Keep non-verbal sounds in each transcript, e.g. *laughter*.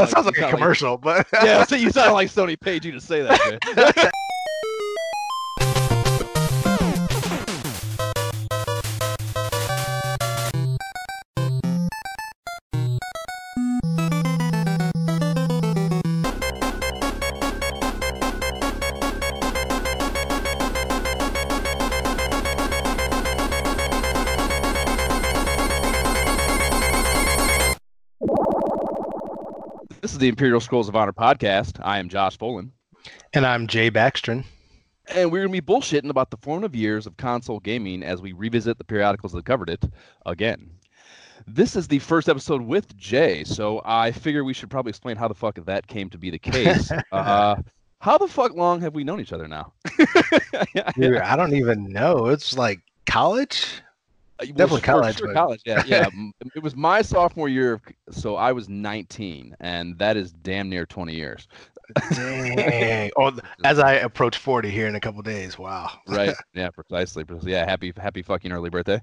like, sounds like a commercial, but yeah, *laughs* so you sound like Sony paid you to say that. *laughs* is the Imperial Scrolls of Honor podcast. I am Josh Folan. and I'm Jae Baxtron. And we're going to be bullshitting about the formative years of console gaming as we revisit the periodicals that covered it again. This is the first episode with Jae, so I figure we should probably explain how the fuck that came to be the case. *laughs* uh, how the fuck long have we known each other now? *laughs* Dude, I don't even know. It's like college. Well, Definitely college, sure but- college, yeah, yeah. *laughs* It was my sophomore year, of, so I was 19, and that is damn near 20 years. Dang. *laughs* oh, as I approach 40 here in a couple days. Wow. Right? *laughs* yeah, precisely. precisely. Yeah, happy, happy fucking early birthday.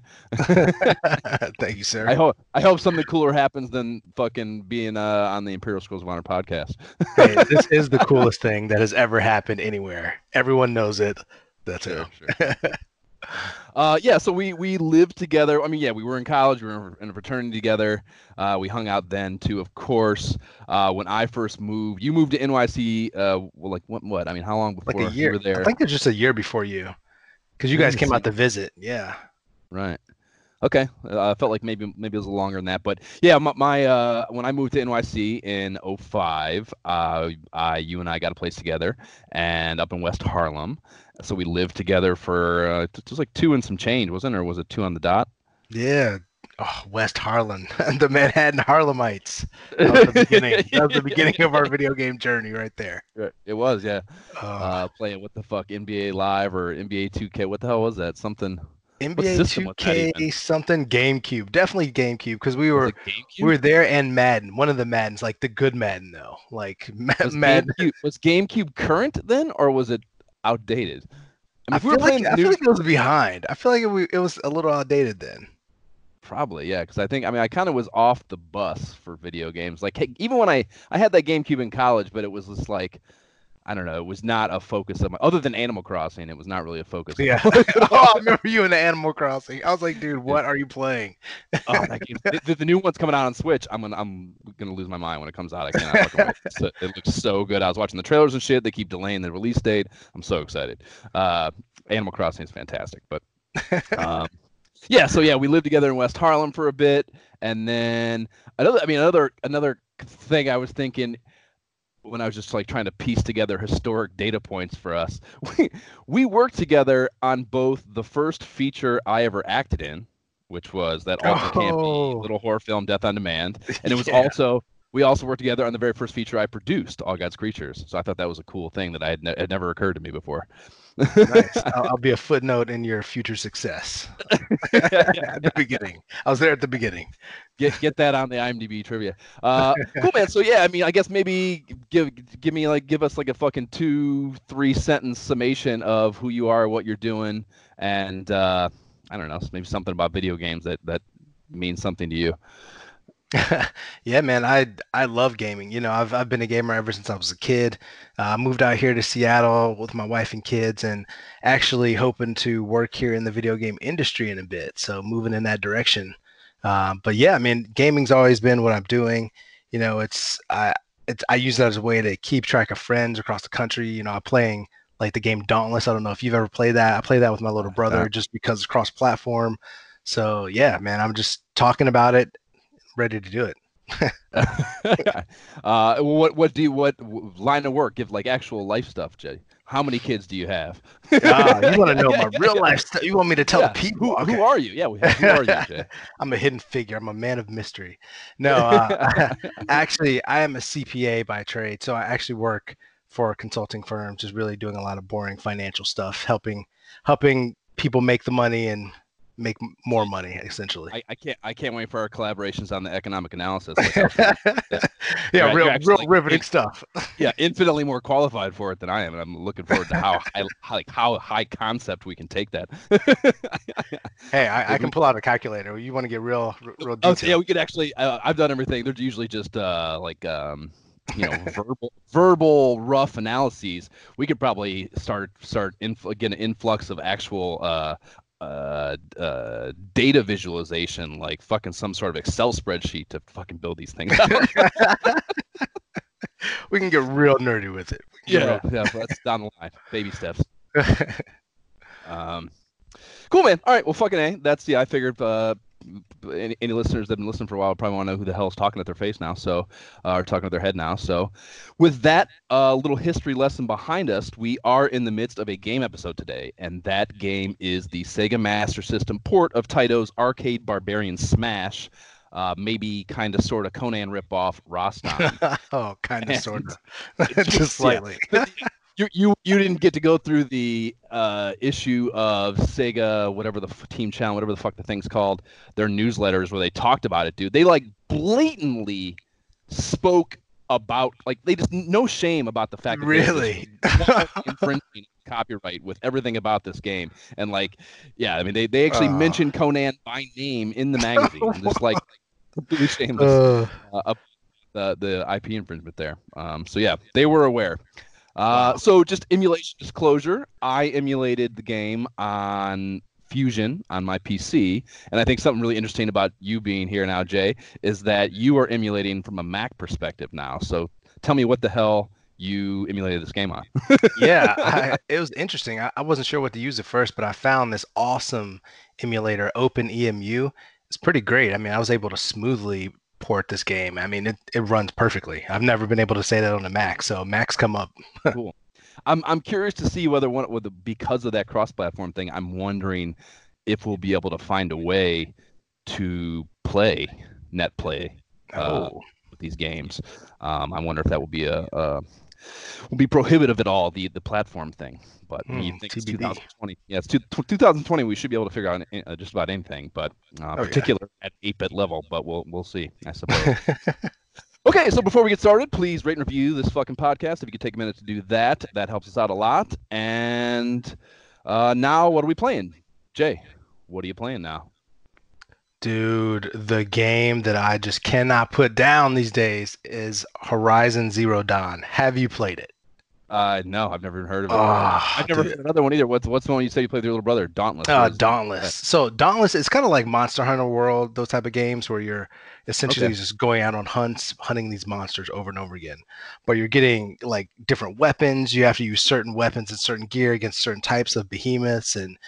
Thank you, sir. I hope, I hope something cooler happens than fucking being uh, on the Imperial Scrolls of Honor podcast. hey, this is the coolest thing that has ever happened anywhere. Everyone knows it. That's it. sure. Uh, yeah, so we we lived together. I mean, yeah, we were in college. We were in a fraternity together. Uh, we hung out then too, of course. Uh, when I first moved, you moved to NYC. Uh, well, like what? What? I mean, how long before Like a year. you were there? I think it's just a year before you, because you guys came out to visit. Yeah. Right. Okay. Uh, I felt like maybe maybe it was longer than that, but yeah, my, my uh, when I moved to NYC in 05, uh, I, you and I got a place together, and up in West Harlem. So we lived together for uh, it was like two and some change, wasn't it? Or was it two on the dot? Yeah. Oh, West Harlem, *laughs* the Manhattan Harlemites. That was the *laughs* beginning. That was the beginning of our video game journey, right there. It was, yeah. Uh, Uh, playing what the fuck NBA Live or NBA 2K? What the hell was that? Something. NBA system 2K something GameCube, definitely GameCube, because we were we were there and Madden, one of the Maddens, like the good Madden though, like *laughs* was Madden. GameCube, was GameCube current then, or was it outdated? I mean, I we feel, like, I new feel like it was behind. I feel like it, it was a little outdated then. Probably, yeah, because I think I mean I kind of was off the bus for video games. Like even when I I had that GameCube in college, but it was just like I don't know, it was not a focus of my other than Animal Crossing. It was not really a focus. of Yeah. *laughs* oh, I remember you in the Animal Crossing. I was like, dude, what are you playing? oh, game, the, the- new one's coming out on Switch. I'm gonna I'm gonna lose my mind when it comes out. I cannot. It's- it looks so good. I was watching the trailers and shit. They keep delaying the release date. I'm so excited. Uh, Animal Crossing is fantastic, but um, *laughs* yeah. So yeah, we lived together in West Harlem for a bit, and then another. I mean, another another thing I was thinking when I was just like trying to piece together historic data points for us. *laughs* We we worked together on both the first feature I ever acted in, which was that oh. ultra Oh. campy little horror film Death on Demand, *laughs* and it was Yeah. also we also worked together on the very first feature I produced, All God's Creatures. So I thought that was a cool thing that I had, ne- had never occurred to me before. Nice. I'll, I'll be a footnote in your future success. at *laughs* the beginning. I was there at the beginning. get get that on the IMDb trivia. Uh, cool man. So yeah, I mean, I guess maybe give give me like give us like a fucking two three sentence summation of who you are, what you're doing, and uh, I don't know, maybe something about video games that that means something to you. *laughs* yeah, man, I I love gaming. You know, I've I've been a gamer ever since I was a kid. Uh, I moved out here to Seattle with my wife and kids, and actually hoping to work here in the video game industry in a bit. So moving in that direction. Um, but yeah, I mean, gaming's always been what I'm doing. You know, it's I it's I use that as a way to keep track of friends across the country. You know, I'm playing like the game Dauntless. I don't know if you've ever played that. I play that with my little brother just because it's cross-platform. So yeah, man, I'm just talking about it, ready to do it. *laughs* uh, what what do you what line of work? Give like actual life stuff, Jae. How many kids do you have? Ah, you want to know my *laughs* real life stuff? You want me to tell Yeah, the people? Who, Okay. who are you? Yeah, who are you, Jae? *laughs* I'm a hidden figure. I'm a man of mystery. No, uh, actually, I am a CPA by trade. So I actually work for a consulting firm, just really doing a lot of boring financial stuff, helping helping people make the money and make more money, essentially. I, I can't I can't wait for our collaborations on the economic analysis. Like, *laughs* how- *laughs* yeah, real, actually real riveting in- stuff. *laughs* yeah, infinitely more qualified for it than I am, and I'm looking forward to how high, how, like how high concept we can take that. Hey, I, I can pull out a calculator. You want to get real, real oh, detailed? so yeah, we could actually. Uh, I've done everything. They're usually just uh, like um, you know verbal verbal rough analyses we could probably start start inf- get an influx of actual uh uh, uh, data visualization, like fucking some sort of Excel spreadsheet to fucking build these things *laughs* *laughs* we can get real nerdy with it. Yeah, yeah, that's down the line, baby steps. *laughs* um, cool, man. All right, well, fucking a. That's yeah. I figured uh, any, any listeners that have been listening for a while probably want to know who the hell is talking at their face now, so uh, or talking at their head now. So, with that uh, little history lesson behind us, we are in the midst of a game episode today, and that game is the Sega Master System port of Taito's arcade barbarian Smash. Uh, maybe kind of sort of Conan ripoff Rastan. *laughs* oh, kind of sort of, just slightly. Yeah you you you didn't get to go through the uh, issue of Sega, whatever the f- Team Channel, whatever the fuck the thing's called, their newsletters where they talked about it, dude. They like blatantly spoke about like they just no shame about the fact that really *laughs* infringing copyright with everything about this game and like yeah i mean they, they actually uh. mentioned conan by name in the magazine just like *laughs* completely shameless uh. Uh, the the ip infringement there um so yeah they were aware uh, so just emulation disclosure. I emulated the game on Fusion on my PC, and I think something really interesting about you being here now, Jae, is that you are emulating from a Mac perspective now. So tell me what the hell you emulated this game on. *laughs* yeah, I, *laughs* it was interesting. I, I, wasn't sure what to use at first, but I found this awesome emulator, OpenEMU. It's pretty great. I mean, I was able to smoothly port this game. I mean, it, it runs perfectly. I've never been able to say that on a Mac, so Macs come up. *laughs* cool. I'm I'm curious to see whether one with because of that cross-platform thing. I'm wondering if we'll be able to find a way to play net play uh, oh. with these games. Um, I wonder if that will be a, a will be prohibitive at all the the platform thing. But mm, you think TBD. it's 2020? Yeah, it's two, 2020. We should be able to figure out uh, just about anything, but uh, oh, particular yeah. at 8-bit level. But we'll we'll see. I suppose. *laughs* okay, so before we get started, please rate and review this fucking podcast. If you could take a minute to do that, that helps us out a lot. And uh, now, what are we playing, Jae? What are you playing now? Dude, the game that I just cannot put down these days is Horizon Zero Dawn. Have you played it? Uh, no, I've never heard of it. Oh, I've never dude. heard another one either. What's what's the one you said you played with your little brother? Dauntless. Uh, Dauntless. So Dauntless, it's kind of like Monster Hunter World, those type of games where you're essentially okay. just going out on hunts, hunting these monsters over and over again. But you're getting like different weapons. You have to use certain weapons and certain gear against certain types of behemoths, and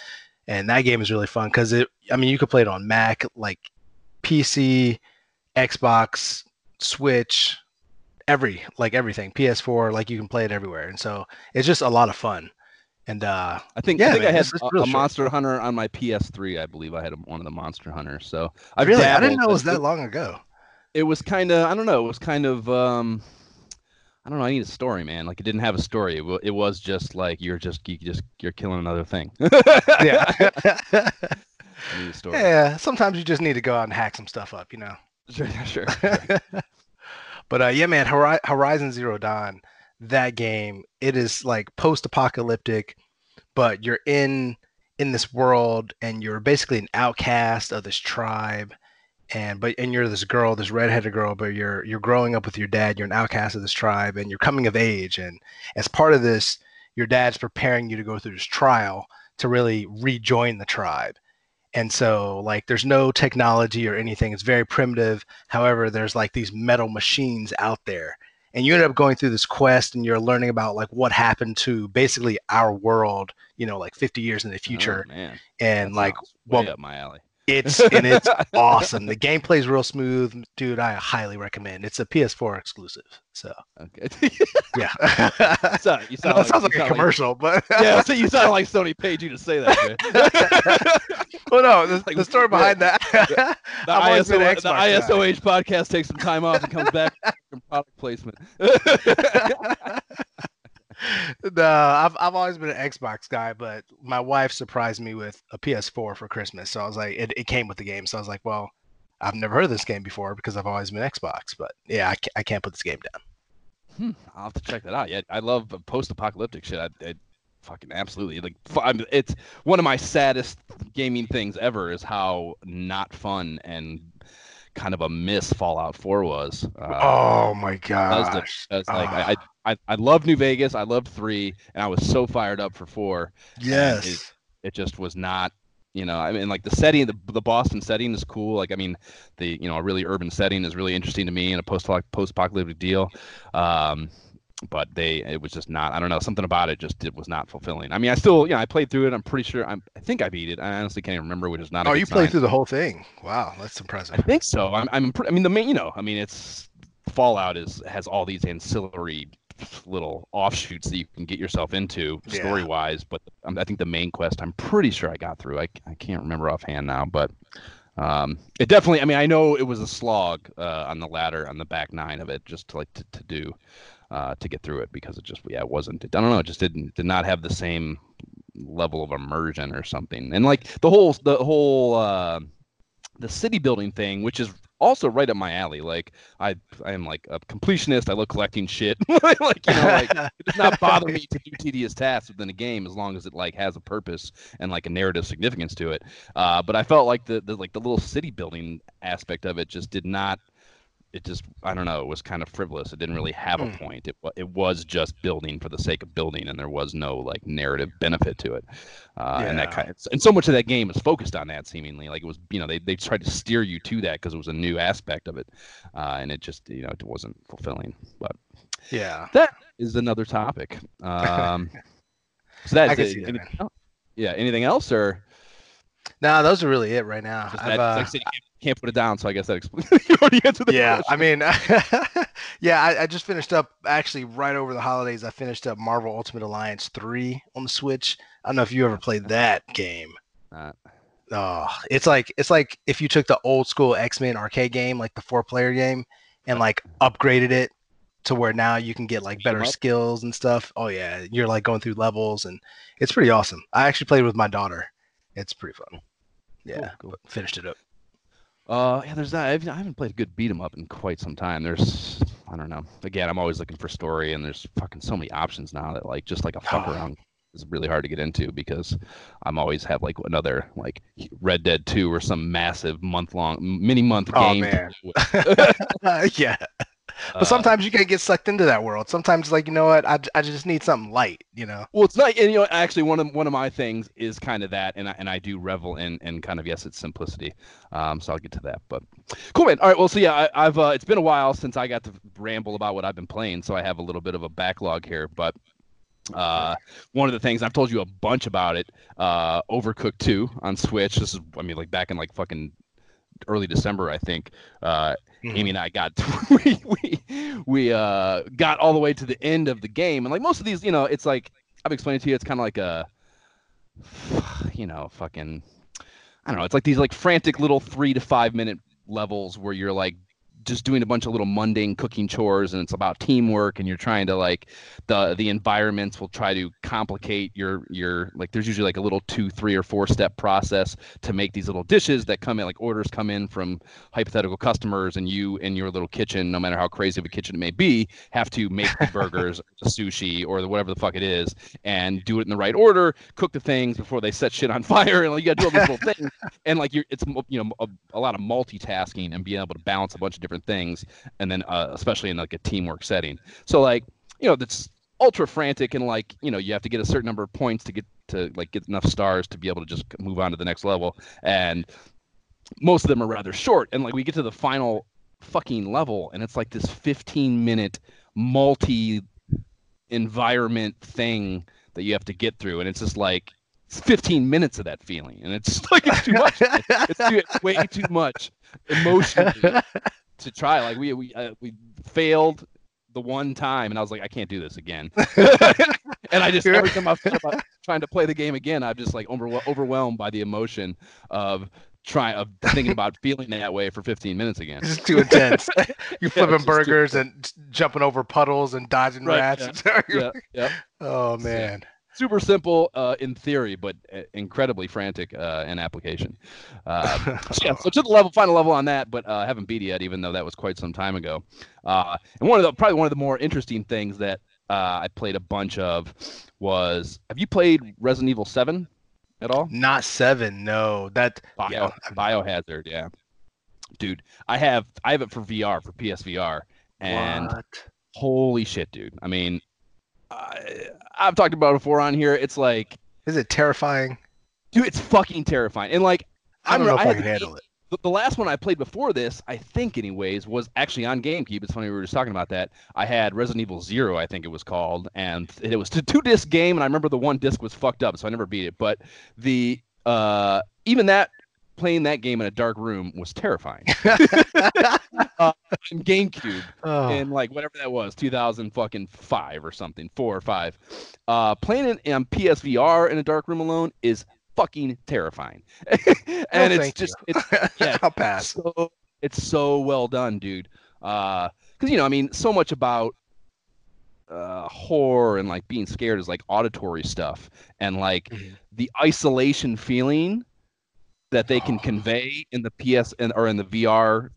and that game is really fun because it. I mean, you could play it on Mac, like PC, Xbox, Switch, every like everything PS4 like you can play it everywhere and so it's just a lot of fun. And uh I think yeah, I think man, I had a, a Monster Hunter on my PS3 I believe I had one of the Monster Hunters so I really? Dabbled, I didn't know it was that long ago. It was kind of I don't know it was kind of um I don't know. I need a story, man. Like it didn't have a story. It, w- it was just like you're just you just you're killing another thing. yeah. *laughs* Yeah. Sometimes you just need to go out and hack some stuff up, you know. Sure. Sure. *laughs* sure. But uh, yeah, man, Horizon Zero Dawn, that game, it is like post-apocalyptic, but you're in in this world and you're basically an outcast of this tribe and but and you're this girl this redheaded girl but you're you're growing up with your dad you're an outcast of this tribe and you're coming of age and as part of this your dad's preparing you to go through this trial to really rejoin the tribe. And so like there's no technology or anything it's very primitive however there's like these metal machines out there. And you end up going through this quest and you're learning about like what happened to basically our world you know like 50 years in the oh, future oh, and like what up my alley it's *laughs* and it's awesome. The gameplay is real smooth, dude. I highly recommend. It's a PS4 exclusive, so okay. *laughs* yeah. *laughs* so, you sound like, sounds like a commercial, like, but yeah. So you sound like Sony paid you to say that. well, no, the, like, the story behind that. the, ISO, the ISOH podcast takes some time off and comes back from product placement *laughs* no, I've I've always been an Xbox guy, but my wife surprised me with a PS4 for Christmas. So I was like, it, it came with the game. So I was like, well, I've never heard of this game before because I've always been Xbox. But yeah, I can't, I can't put this game down. Hmm, I'll have to check that out. Yeah, I love post-apocalyptic shit. I, I fucking absolutely like. It's one of my saddest gaming things ever is how not fun and kind of a miss Fallout 4 was. Uh, oh my gosh! Because like I, I I loved New Vegas, I loved three, and I was so fired up for four. Yes. It, it, just was not. You know, I mean, like the setting, the, the Boston setting is cool. Like, I mean, the you know, a really urban setting is really interesting to me in a post post apocalyptic deal. Um, but they it was just not i don't know something about it just it was not fulfilling. I mean i still you know i played through it. I'm pretty sure I'm, i think i beat it. I honestly can't even remember which is not oh you played through the whole thing. Wow that's impressive. i think so. I'm, I'm i mean the main you know i mean it's fallout is has all these ancillary little offshoots that you can get yourself into yeah. story wise but i think the main quest i'm pretty sure i got through. I, I can't remember offhand now but um, it definitely i mean i know it was a slog uh, on the ladder on the back nine of it just to like to, to do uh, to get through it because it just yeah it wasn't I don't know it just didn't did not have the same level of immersion or something. And like the whole the whole uh, the city building thing which is also right up my alley like I I am like a completionist. I love collecting shit. *laughs* Like you know like it does not bother me to do tedious tasks within a game as long as it like has a purpose and like a narrative significance to it. Uh, but I felt like the, the like the little city building aspect of it just did not it just I don't know it was kind of frivolous. It didn't really have a hmm. point. It it was just building for the sake of building, and there was no like narrative benefit to it. Uh, yeah. And that kind of, and so much of that game is focused on that seemingly like it was you know they they tried to steer you to that because it was a new aspect of it, uh, and it just you know it wasn't fulfilling. But yeah, that is another topic. Um, *laughs* so that's it. That, yeah, anything else or? No, those are really it right now. That, uh, like can't put it down. So I guess that explains. *laughs* you already answered the yeah, question. I mean, *laughs* yeah, I, I, just finished up actually right over the holidays. I finished up Marvel Ultimate Alliance three on the Switch. I don't know if you ever played that game. Uh, oh, it's like it's like if you took the old school X Men arcade game, like the four player game, and like upgraded it to where now you can get like better skills and stuff. Oh yeah, you're like going through levels and it's pretty awesome. I actually played with my daughter. It's pretty fun. Yeah, cool, cool. finished it up. Uh, yeah, there's that. I've, I haven't played a good beat 'em up in quite some time. There's, I don't know. Again, I'm always looking for story, and there's fucking so many options now that like just like a fuck around is really hard to get into because I'm always have like another like Red Dead 2 or some massive month long mini month oh, game. Man. *laughs* yeah. But uh, sometimes you can get sucked into that world. Sometimes, like you know what, I, I just need something light. You know. Well, it's not. And, you know, actually, one of one of my things is kind of that, and I, and I do revel in in kind of yes, it's simplicity. Um, so I'll get to that. But cool, man. All right. Well, so yeah, I, have uh, it's been a while since I got to ramble about what I've been playing, so I have a little bit of a backlog here, but. Uh, one of the things I've told you a bunch about it, uh, Overcooked 2 on Switch. This is, I mean, like back in like fucking early December, I think. Uh, Mm-hmm. Amy and I got *laughs* we we we uh got all the way to the end of the game, and like most of these, you know, it's like I've explained to you, it's kind of like a, *sighs* you know, fucking, I don't know, it's like these like frantic little three to five minute levels where you're like just doing a bunch of little mundane cooking chores and it's about teamwork and you're trying to like the the environments will try to complicate your your like there's usually like a little two three or four step process to make these little dishes that come in like orders come in from hypothetical customers and you in your little kitchen no matter how crazy of a kitchen it may be have to make the burgers *laughs* the sushi or the whatever the fuck it is and do it in the right order cook the things before they set shit on fire and like, you gotta do all these little things *laughs* and like you're it's you know a, a lot of multitasking and being able to balance a bunch of different different things, and then uh, especially in like a teamwork setting. So like you know that's ultra frantic and like you know you have to get a certain number of points to get to like get enough stars to be able to just move on to the next level. And most of them are rather short. And like we get to the final fucking level and it's like this 15 minute multi environment thing that you have to get through. And it's just like it's 15 minutes of that feeling. And it's *laughs* like it's too much. It's, too, it's way too much emotionally *laughs* to try. Like we we uh, we failed the one time, and I was like, I can't do this again. *laughs* and I just every time I about trying to play the game again, I'm just like over, overwhelmed by the emotion of trying of thinking about feeling that way for 15 minutes again. It's too intense. *laughs* You're yeah, flipping burgers and jumping over puddles and dodging right, rats. Yeah. *laughs* yeah, yeah. Oh man super simple uh, in theory, but uh, incredibly frantic uh, in application. Uh, so yeah, so to the level, final level on that, but uh, I haven't beat it yet, even though that was quite some time ago. Uh, and one of the probably one of the more interesting things that I played a bunch of was Have you played Resident Evil Seven at all? Not Seven, no. That Bio, yeah. Biohazard, yeah. dude, I have I have it for VR for PSVR, and What? holy shit, dude. I mean, I, I've talked about it before on here. It's like, Is it terrifying? dude, it's fucking terrifying. And like, I don't know if I had can handle it. the, the last one I played before this, I think, anyways, was actually on GameCube. It's funny we were just talking about that. I had Resident Evil Zero, I think it was called, and it was a two disc game, and I remember the one disc was fucked up, so I never beat it. But the uh, even that playing that game in a dark room was terrifying. *laughs* uh, in GameCube, Oh, in like whatever that was, 2000 fucking five or something, four or five. Uh, playing it on PSVR in a dark room alone is fucking terrifying, *laughs* and it's thank just it's *laughs* yeah, I'll pass. so it's so well done, dude. Uh, because you know, I mean, so much about uh horror and like being scared is like auditory stuff and like Mhm. the isolation feeling that they can convey in the PS and or in the VR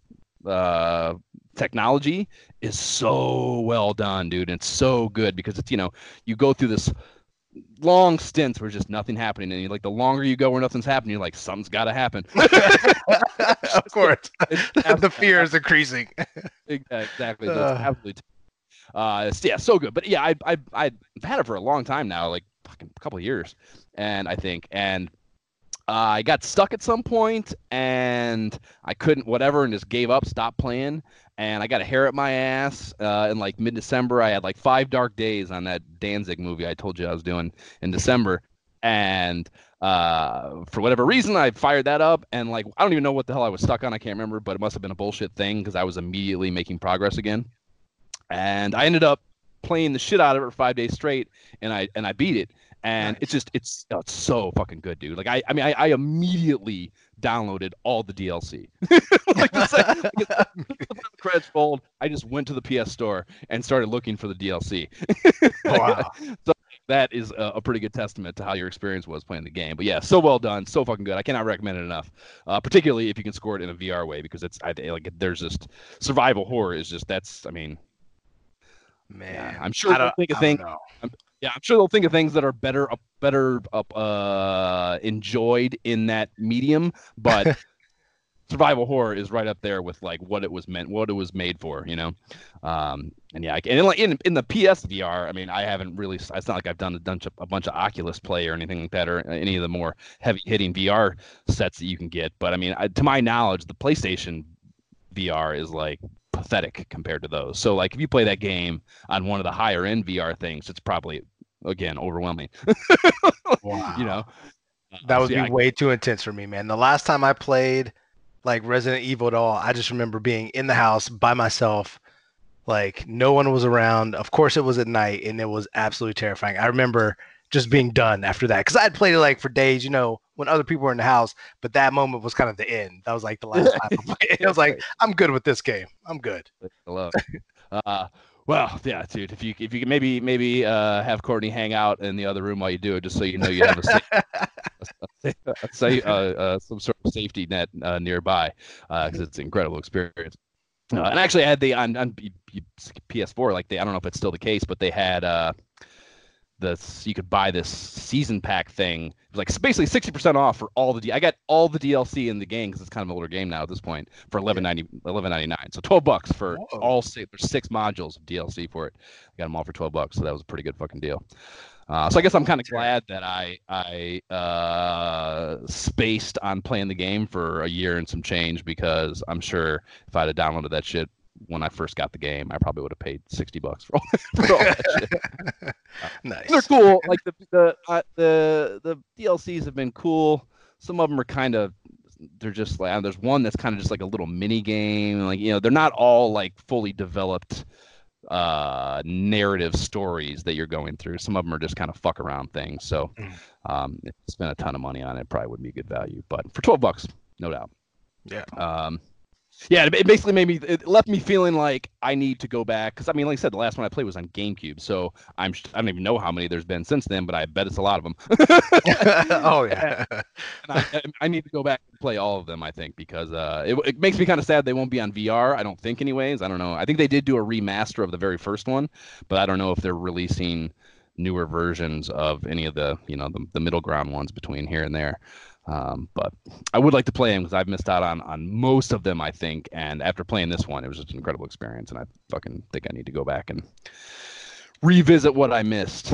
uh technology is so well done, dude. It's so good because it's you know you go through this long stints where just nothing happening, and you like the longer you go where nothing's happening, you're like something's got to happen. *laughs* of course, *laughs* *laughs* the fear is increasing. Exactly. Uh. That's absolutely. Uh, it's, yeah, so good. But yeah, I I I've had it for a long time now, like fucking a couple of years, and I think and. Uh, I got stuck at some point and I couldn't whatever and just gave up, stopped playing. And I got a hair at my ass uh, in like mid December. I had like five dark days on that Danzig movie I told you I was doing in December. And uh, for whatever reason, I fired that up. And like, I don't even know what the hell I was stuck on. I can't remember, but it must have been a bullshit thing because I was immediately making progress again. And I ended up playing the shit out of it for five days straight. And I, and I beat it and Nice. it's just it's oh, it's so fucking good, dude. Like I I mean I, I immediately downloaded all the DLC. *laughs* like the second *laughs* like, the credits rolled, I just went to the PS Store and started looking for the DLC. *laughs* Wow. so that is a, a pretty good testament to how your experience was playing the game. But yeah, so well done, so fucking good. I cannot recommend it enough. Uh, particularly if you can score it in a VR way because it's I like there's just survival horror is just that's I mean Man, I'm sure I don't- think don't know. Yeah, I'm sure they'll think of things that are better, better uh, enjoyed in that medium. But *laughs* survival horror is right up there with like what it was meant, what it was made for, you know. Um, and yeah, and like in in the PS VR, I mean, I haven't really. It's not like I've done a bunch of a bunch of Oculus play or anything like that, or any of the more heavy hitting VR sets that you can get. But I mean, I, to my knowledge, the PlayStation VR is like pathetic compared to those. So like if you play that game on one of the higher end VR things, it's probably again overwhelming. Wow. *laughs* You know, That Uh, would so, yeah, be way too intense for me, man. The last time I played like Resident Evil at all, I just remember being in the house by myself. Like no one was around. Of course it was at night and it was absolutely terrifying. I remember just being done after that because I had played it like for days, you know, when other people were in the house, but that moment was kind of the end. That was like the last time I *laughs* played. I was like, I'm good with this game. I'm good. Hello. uh, well, yeah, dude. If you if you can maybe maybe uh, have Courtney hang out in the other room while you do it, just so you know you have a safe, *laughs* a uh, uh, some sort of safety net uh, nearby, because it's an incredible experience. Uh, and actually, I had the on, on P- P- PS4, like they, I don't know if it's still the case, but they had uh, the you could buy this season pack thing. It was like basically sixty percent off for all the. D- I got all the DLC in the game because it's kind of an older game now at this point for eleven ninety eleven ninety nine. So twelve bucks for Whoa. all six. There's six modules of DLC for it. I got them all for twelve bucks, so that was a pretty good fucking deal. Uh, so I guess I'm kind of glad that I I uh, spaced on playing the game for a year and some change because I'm sure if I'd have downloaded that shit when I first got the game, I probably would have paid sixty bucks for all, *laughs* for all that shit. *laughs* nice. They're cool. Like the the uh, the the DLCs have been cool. Some of them are kind of they're just like uh, there's one that's kind of just like a little mini game. Like you know they're not all like fully developed uh narrative stories that you're going through some of them are just kind of fuck around things so Mm. um if you spend a ton of money on it probably would be good value but for 12 bucks no doubt Yeah. um yeah it, basically made me it left me feeling like i need to go back because i mean like i said the last one i played was on gamecube so i'm i don't even know how many there's been since then but i bet it's a lot of them *laughs* oh *laughs* yeah. and I, I need to go back and play all of them. I think because uh, it, it makes me kind of sad they won't be on VR. I don't think, anyways. I don't know. I think they did do a remaster of the very first one, but I don't know if they're releasing newer versions of any of the you know the, the middle ground ones between here and there. Um, but I would like to play them because I've missed out on on most of them, I think. And after playing this one, it was just an incredible experience, and I fucking think I need to go back and revisit what I missed.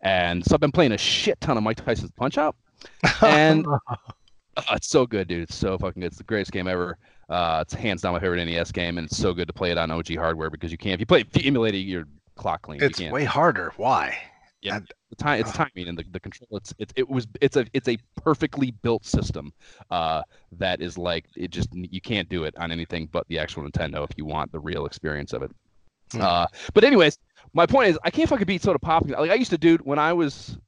And so I've been playing a shit ton of Mike Tyson's Punch Out, and oh, *laughs* *laughs* it's so good, dude. It's so fucking good. It's the greatest game ever. Uh, it's hands down my favorite NES game, and it's so good to play it on OG hardware because you can't. If you play if you emulate it, you're clock clean. It's way harder. Why? Yeah, the time it's timing and the, the control. It's it, it was it's a it's a perfectly built system. Uh, that is like it just you can't do it on anything but the actual Nintendo if you want the real experience of it. Hmm. Uh, but anyways, my point is I can't fucking beat Soda Pop. Like I used to do when I was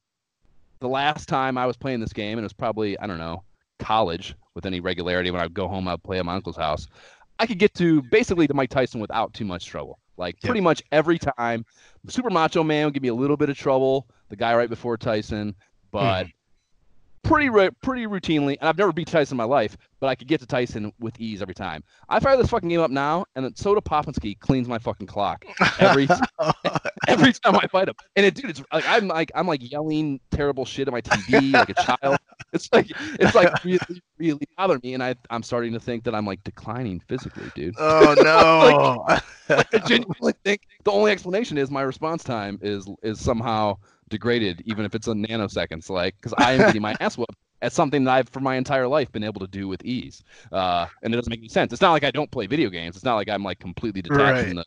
the last time I was playing this game, and it was probably I don't know college with any regularity. When I'd go home, I'd play at my uncle's house. I could get to basically to Mike Tyson without too much trouble. Like yep. pretty much every time, Super Macho Man would give me a little bit of trouble. The guy right before Tyson, but hmm pretty pretty routinely, and I've never beat Tyson in my life, but I could get to Tyson with ease every time. I fire this fucking game up now, and then Soda Popinski cleans my fucking clock every *laughs* every time I fight him. And it, dude, it's like I'm like I'm like yelling terrible shit at my TV like a child. *laughs* It's like it's like really really bothering me, and I I'm starting to think that I'm like declining physically, dude. Oh no! *laughs* like, like, I genuinely think the only explanation is my response time is is somehow degraded, even if it's a nanoseconds. Like, because I am getting my *laughs* ass whooped at something that I've for my entire life been able to do with ease, uh, and it doesn't make any sense. It's not like I don't play video games. It's not like I'm like completely detached right. from the,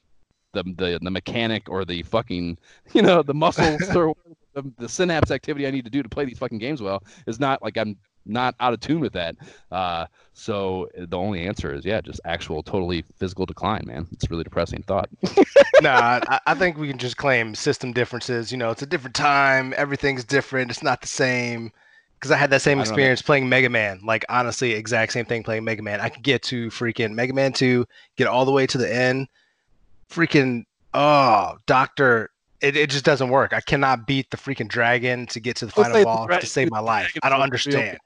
the the the mechanic or the fucking *laughs* you know the muscles *laughs* or the, the synapse activity I need to do to play these fucking games well. It's not like I'm not out of tune with that. Uh, so the only answer is yeah, just actual totally physical decline, man. It's really depressing thought. *laughs* nah, I, I, think we can just claim system differences. You know, it's a different time. Everything's different. It's not the same. Because I had that same experience playing Mega Man. Like honestly, exact same thing playing Mega Man. I could get to freaking Mega Man Two, get all the way to the end. Freaking oh, Doctor it, it just doesn't work. I cannot beat the freaking dragon to get to the final boss to save my life. I don't understand.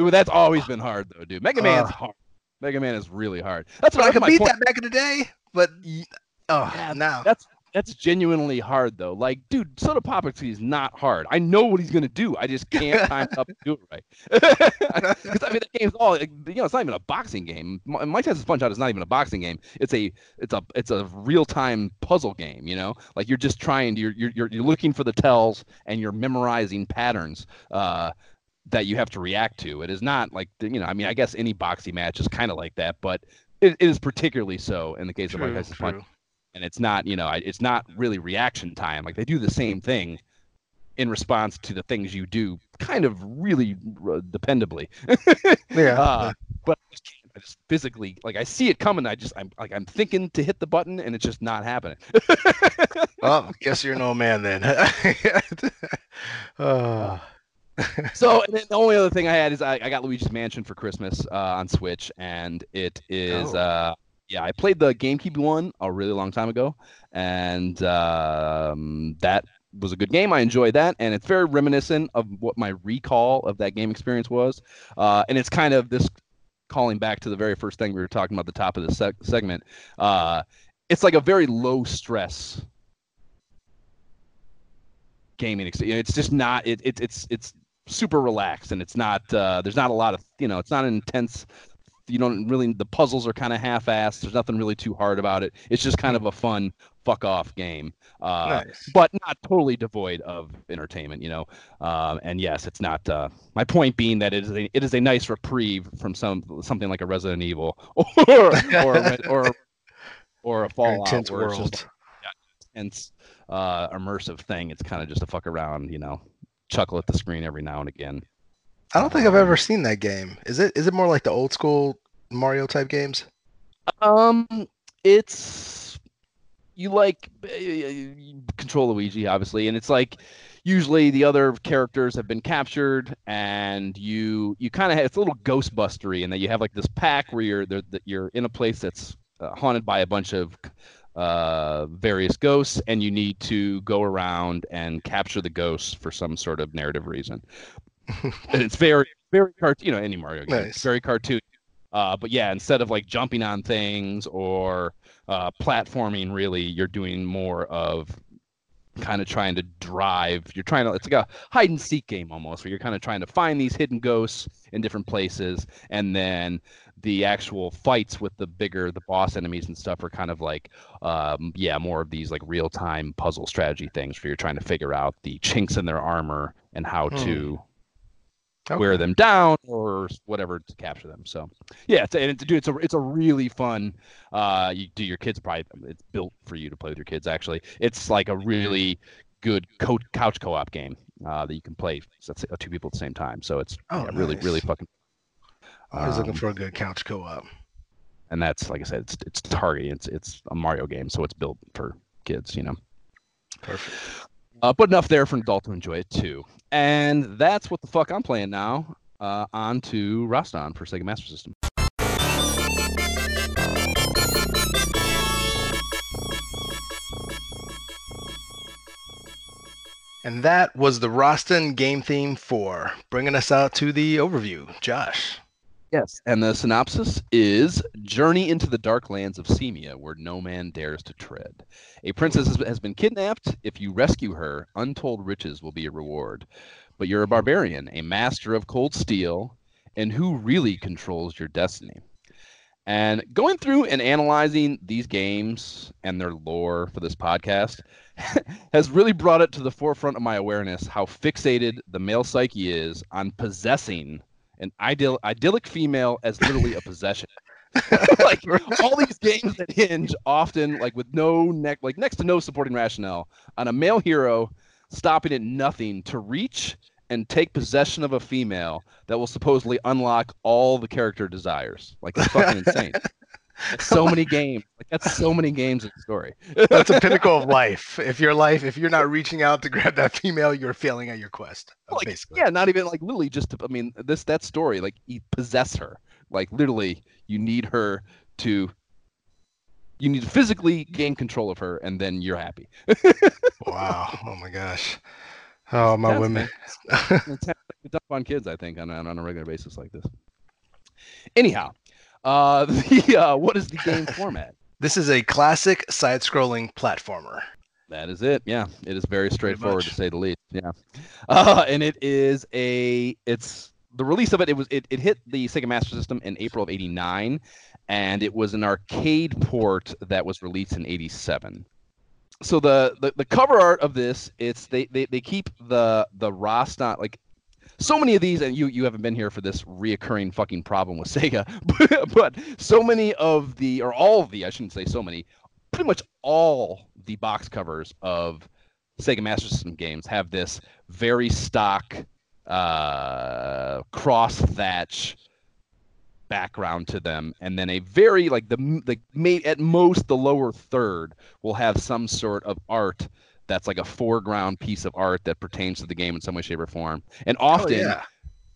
Dude, that's always been hard though, dude. Mega Man's uh, hard. Mega Man is really hard. That's what I could beat point. that back in the day, but oh, yeah, now that's that's genuinely hard though. Like, dude, Soda Popinski is not hard. I know what he's gonna do. I just can't *laughs* time up to do it right. *laughs* Because I mean, that game's all like, you know, it's not even a boxing game. Mike Tyson's Punch Out is not even a boxing game. It's a it's a it's a real time puzzle game. You know, like you're just trying to you're you're you're looking for the tells and you're memorizing patterns. Uh, that you have to react to. It is not like you know. I mean, I guess any boxing match is kind of like that, but it, it is particularly so in the case true, of Mike Tyson's Punch and it's not you know it's not really reaction time. Like they do the same thing in response to the things you do kind of really uh, dependably. *laughs* Yeah, uh, but I just, can't. I just, physically like i see it coming i just i'm like i'm thinking to hit the button and it's just not happening. Oh *laughs* guess you're no man then. Oh. *laughs* so the only other thing i had is i, I got luigi's mansion for christmas uh, on switch and it is oh. uh yeah, I played the GameCube one a really long time ago, and um, that was a good game. I enjoyed that, and it's very reminiscent of what my recall of that game experience was. Uh, and it's kind of this calling back to the very first thing we were talking about at the top of the seg- segment. Uh, it's like a very low stress gaming experience. It's just not. It, it it's it's super relaxed and it's not uh, there's not a lot of you know it's not an intense you don't really the puzzles are kind of half-assed. There's nothing really too hard about it. It's just kind of a fun fuck off game, uh, nice. but not totally devoid of entertainment. You know, uh, and yes, it's not. Uh, my point being that it is a it is a nice reprieve from some something like a Resident Evil *laughs* or or *laughs* or, or a Fallout intense world. It's just, yeah, intense, uh, immersive thing. It's kind of just a fuck around. You know, chuckle at the screen every now and again. I don't think I've ever seen that game. Is it is it more like the old school Mario type games? Um, it's you like you control Luigi obviously, and it's like usually the other characters have been captured, and you you kind of it's a little Ghostbustery, and that you have like this pack where you're that you're in a place that's uh, haunted by a bunch of uh, various ghosts, and you need to go around and capture the ghosts for some sort of narrative reason and *laughs* it's very very cartoon. You know, any Mario game, nice. very cartoon. Uh, but yeah, instead of like jumping on things or uh, platforming, really, you're doing more of kind of trying to drive. You're trying to. It's like a hide and seek game almost, where you're kind of trying to find these hidden ghosts in different places, and then the actual fights with the bigger the boss enemies and stuff are kind of like um, yeah more of these like real time puzzle strategy things where you're trying to figure out the chinks in their armor and how Hmm. to Okay. wear them down or whatever to capture them. So yeah, it's, and it's, dude, it's a it's a really fun. Uh, you do your kids probably it's built for you to play with your kids. Actually, it's like a really good co- couch co-op game uh, that you can play so that's, two people at the same time. So it's Oh, yeah, really nice. really fucking. Always looking um, for a good couch co-op. and that's like I said, it's it's targeting. It's it's a Mario game, so it's built for kids. You know. Perfect. Uh, but enough there for an adult to enjoy it too. And that's what the fuck I'm playing now. Uh, on to Rastan for Sega Master System. And that was the Rastan game theme for bringing us out to the overview. Josh. Yes. And the synopsis is Journey into the dark lands of Semia, where no man dares to tread. A princess has- been kidnapped. If you rescue her, untold riches will be a reward. But you're a barbarian, a master of cold steel, and who really controls your destiny? And going through and analyzing these games and their lore for this podcast *laughs* has really brought it to the forefront of my awareness how fixated the male psyche is on possessing an ideal idyllic female as literally a possession. *laughs* *laughs* like all these games that hinge often like with no neck like next to no supporting rationale on a male hero stopping at nothing to reach and take possession of a female that will supposedly unlock all the character desires. Like it's fucking *laughs* insane. That's *laughs* so many *laughs* games. Like that's so many games of the story. That's a pinnacle of *laughs* life. If your life, if you're not reaching out to grab that female, you're failing at your quest. like, basically. yeah, not even like literally just to, I mean, this that story, like you possess her. Like literally, you need her to you need to physically gain control of her and then you're happy. Wow. Oh my gosh. Oh my Intense, women. It's tough on kids, I think, on, on, on a regular basis like this. Anyhow, uh, *laughs* the uh, what is the game *laughs* format? This is a classic side-scrolling platformer. That is it. Yeah, it is very straightforward to say the least. Yeah, uh, and it is a it's the release of it. It was it, it hit the Sega Master System in April of '89, and it was an arcade port that was released in '87. So the, the the cover art of this, it's they they, they keep the the Rastan like so many of these, and you you haven't been here for this reoccurring fucking problem with *laughs* Sega, but, but so many of the or all of the I shouldn't say so many, pretty much all the box covers of Sega Master System games have this very stock uh, cross thatch background to them, and then a very like the the at most the lower third will have some sort of art that's like a foreground piece of art that pertains to the game in some way, shape, or form. And often Oh, yeah.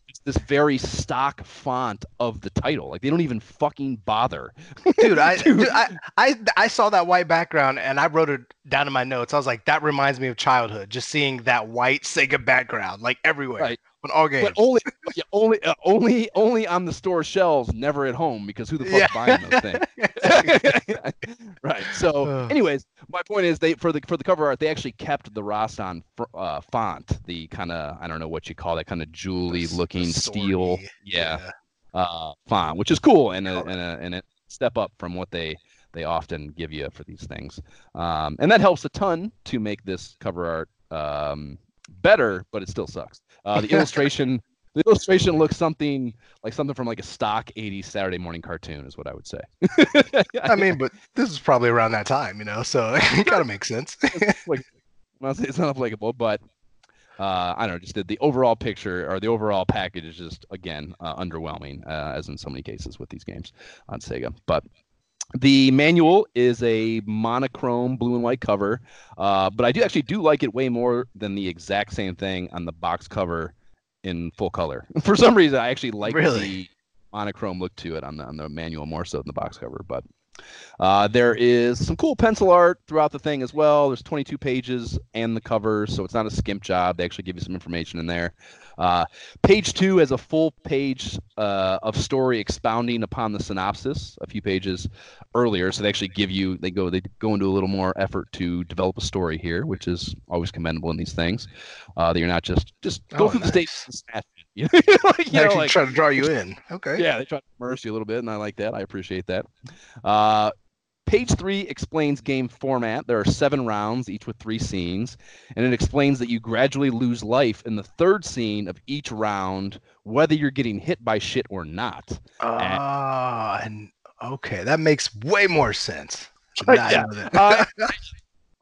it's this very stock font of the title. Like they don't even fucking bother. dude, I, *laughs* Dude. dude, I, I, I saw that white background and I wrote it down in my notes. I was like, that reminds me of childhood, just seeing that white Sega background like everywhere Right. On all games. But only, *laughs* yeah, only, uh, only, only on the store shelves, never at home, because who the fuck's Yeah. buying those things? *laughs* *laughs* right. So, anyways, my point is, they for the for the cover art, they actually kept the Rastan fr- uh, font, the kind of I don't know what you call that kind of jewelly looking steel, swordy, yeah, uh, font, which is cool and a, and a and a step up from what they they often give you for these things, um, and that helps a ton to make this cover art um, better, but it still sucks. Uh, the illustration. *laughs* The illustration looks something like something from like a stock 80s Saturday morning cartoon, is what I would say. *laughs* I mean, but this is probably around that time, you know, so *laughs* it kind of makes sense. like, not saying it's not applicable, but uh, I don't know. Just the, the overall picture or the overall package is just again uh, underwhelming, uh, as in so many cases with these games on Sega. But the manual is a monochrome blue and white cover, uh, but I do actually do like it way more than the exact same thing on the box cover in full color. *laughs* For some reason, I actually like Really? the monochrome look to it on the on the manual more so than the box cover. But Uh, there is some cool pencil art throughout the thing as well. There's 22 pages and the cover, so it's not a skimp job. They actually give you some information in there. Uh, page two has a full page uh, of story expounding upon the synopsis a few pages earlier. So they actually give you they go they go into a little more effort to develop a story here, which is always commendable in these things. Uh, that you're not just just go Oh, through the nice. statements and snatch it. *laughs* You know, like, you know, like- try to draw you in. Okay. yeah, they try to immerse you a little bit, and I like that. I appreciate that. Uh, page three explains game format. There are seven rounds, each with three scenes, and it explains that you gradually lose life in the third scene of each round, whether you're getting hit by shit or not. Ah, and okay, that makes way more sense. *laughs* Uh, yeah. *laughs* Uh,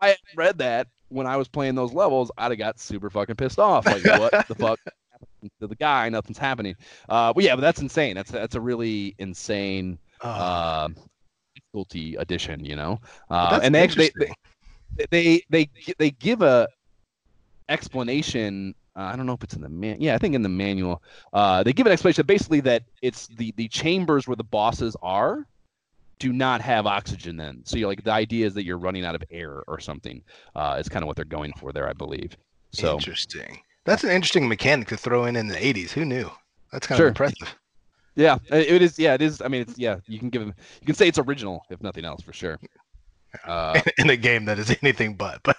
I read that when I was playing those levels, I'd have got super fucking pissed off. Like, what *laughs* the fuck to the guy? Nothing's happening. Uh, but yeah, but that's insane. That's that's a really insane Ah, uh, difficulty addition, you know. Uh, and they actually they, they they they give a explanation. Uh, I don't know if it's in the man. Yeah, I think in the manual. Uh, they give an explanation basically that it's the the chambers where the bosses are do not have oxygen then. So you're like the idea is that you're running out of air or something. Uh, is kind of what they're going for there, I believe. So interesting. That's an interesting mechanic to throw in in the 80s. Who knew? That's kind Sure. of impressive. Yeah, it is. Yeah, it is. I mean, it's yeah. You can give them. You can say it's original if nothing else for sure. Uh, *laughs* in a game that is anything but. But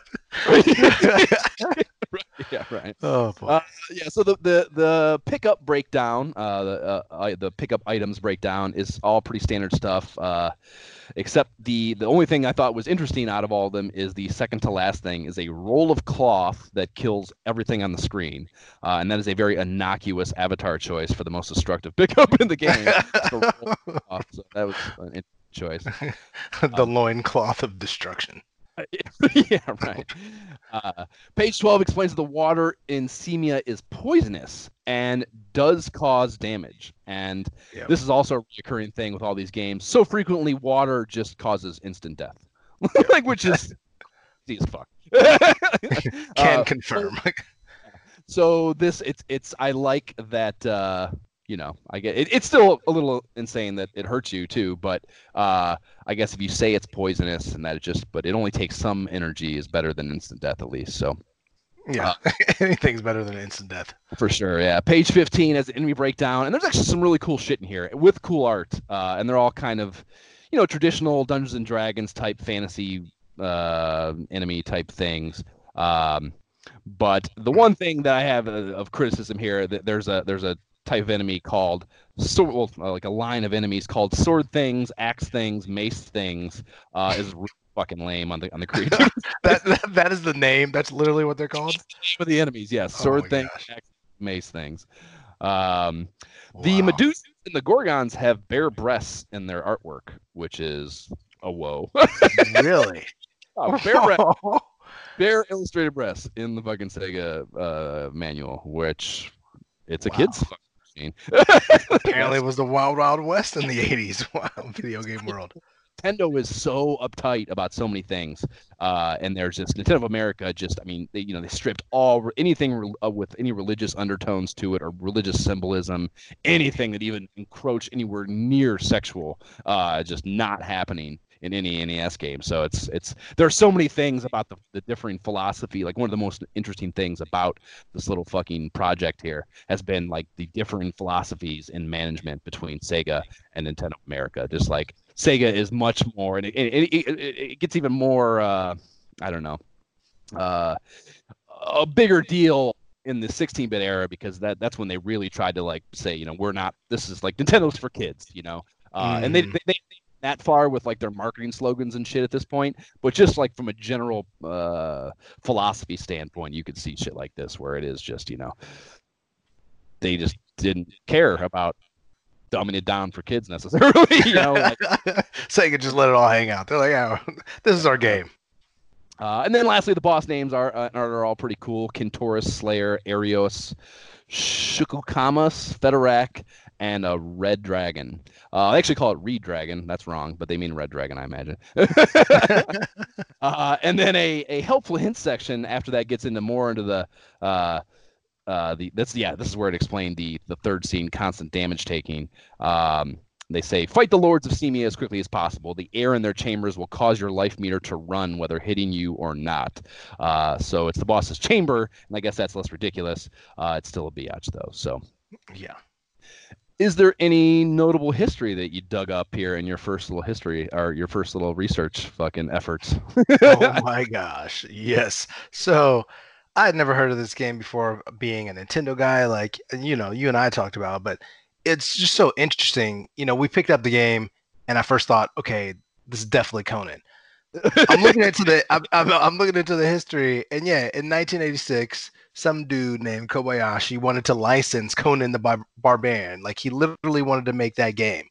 *laughs* *laughs* *laughs* yeah, right. oh boy. Uh, yeah, so the the the pickup breakdown, uh, the uh, the pickup items breakdown is all pretty standard stuff. Uh, except the the only thing I thought was interesting out of all of them is the second to last thing is a roll of cloth that kills everything on the screen, uh, and that is a very innocuous avatar choice for the most destructive *laughs* pickup in the game. So, roll of cloth, so that was an interesting choice. *laughs* the loincloth of destruction. *laughs* yeah, right. Uh, page 12 explains that the water in Semia is poisonous and does cause damage. And Yep. this is also a recurring thing with all these games. So frequently, water just causes instant death, *laughs* like which is *laughs* easy as fuck. Can Uh, confirm. so this it's it's I like that uh you know I get it, it's still a little insane that it hurts you too but uh I guess if you say it's poisonous and that it just but it only takes some energy is better than instant death at least so yeah. *laughs* Anything's better than instant death. for sure yeah page 15 has the enemy breakdown and there's actually some really cool shit in here with cool art uh and they're all kind of you know traditional Dungeons and Dragons type fantasy uh enemy type things um but the one thing that I have uh, of criticism here that there's a there's a type of enemy called sword, well, like a line of enemies called sword things, axe things, mace things, uh, is really fucking lame on the on the creature *laughs* That, that that is the name. That's literally what they're called. for the enemies. Yes, Oh sword my things, axe, mace things. Um, the Wow. Medusas and the Gorgons have bare breasts in their artwork, which is a whoa. really? *laughs* Oh, bare breasts. *laughs* bare illustrated breasts in the fucking Sega uh, manual, which it's a Wow. kid's fucking machine. *laughs* Apparently, it was the Wild Wild West in the *laughs* '80s. *laughs* Wow, video game world. Nintendo is so uptight about so many things, uh, and there's just Nintendo of America. Just, I mean, they, you know, they stripped all anything re- uh, with any religious undertones to it or religious symbolism, anything that even encroached anywhere near sexual, uh, just not happening in any NES game. So it's it's there are so many things about the the differing philosophy. Like one of the most interesting things about this little fucking project here has been like the differing philosophies in management between Sega and Nintendo America. Just like Sega is much more, and it, it, it, it, gets even more. Uh, I don't know, uh, a bigger deal in the 16-bit era because that that's when they really tried to like say, you know, we're not. This is like Nintendo's for kids, you know. Uh, And they, they, they that far with like their marketing slogans and shit at this point, but just like from a general uh, philosophy standpoint, you could see shit like this where it is just you know they just didn't care about dumbing it down for kids necessarily. you know, like, *laughs* Sega just let it all hang out. They're like, "Yeah, *laughs* this is our game." uh, and then lastly, the boss names are uh, are all pretty cool: Kintoris, Slayer, Arios, Shukukamas, Fedorak, and a Red Dragon. Uh, they actually call it Reed Dragon. That's wrong, but they mean Red Dragon, I imagine. *laughs* *laughs* uh, and then a, a helpful hint section after that gets into more into the uh, uh, the that's yeah this is where it explained the the third scene constant damage taking. Um, They say, fight the lords of Semia as quickly as possible. The air in their chambers will cause your life meter to run, whether hitting you or not. Uh, so it's the boss's chamber, and I guess that's less ridiculous. Uh, it's still a biatch, though. So, yeah. Is there any notable history that you dug up here in your first little history or your first little research fucking efforts? oh *laughs* my gosh. Yes. So I had never heard of this game before being a Nintendo guy, like, you know, you and I talked about, but it's just so interesting. You know, we picked up the game and I first thought, okay, this is definitely Conan. I'm looking into the I'm, I'm, I'm, looking into the history, and yeah, in 1986, some dude named Kobayashi wanted to license Conan the Bar- Barbarian. Like he literally wanted to make that game,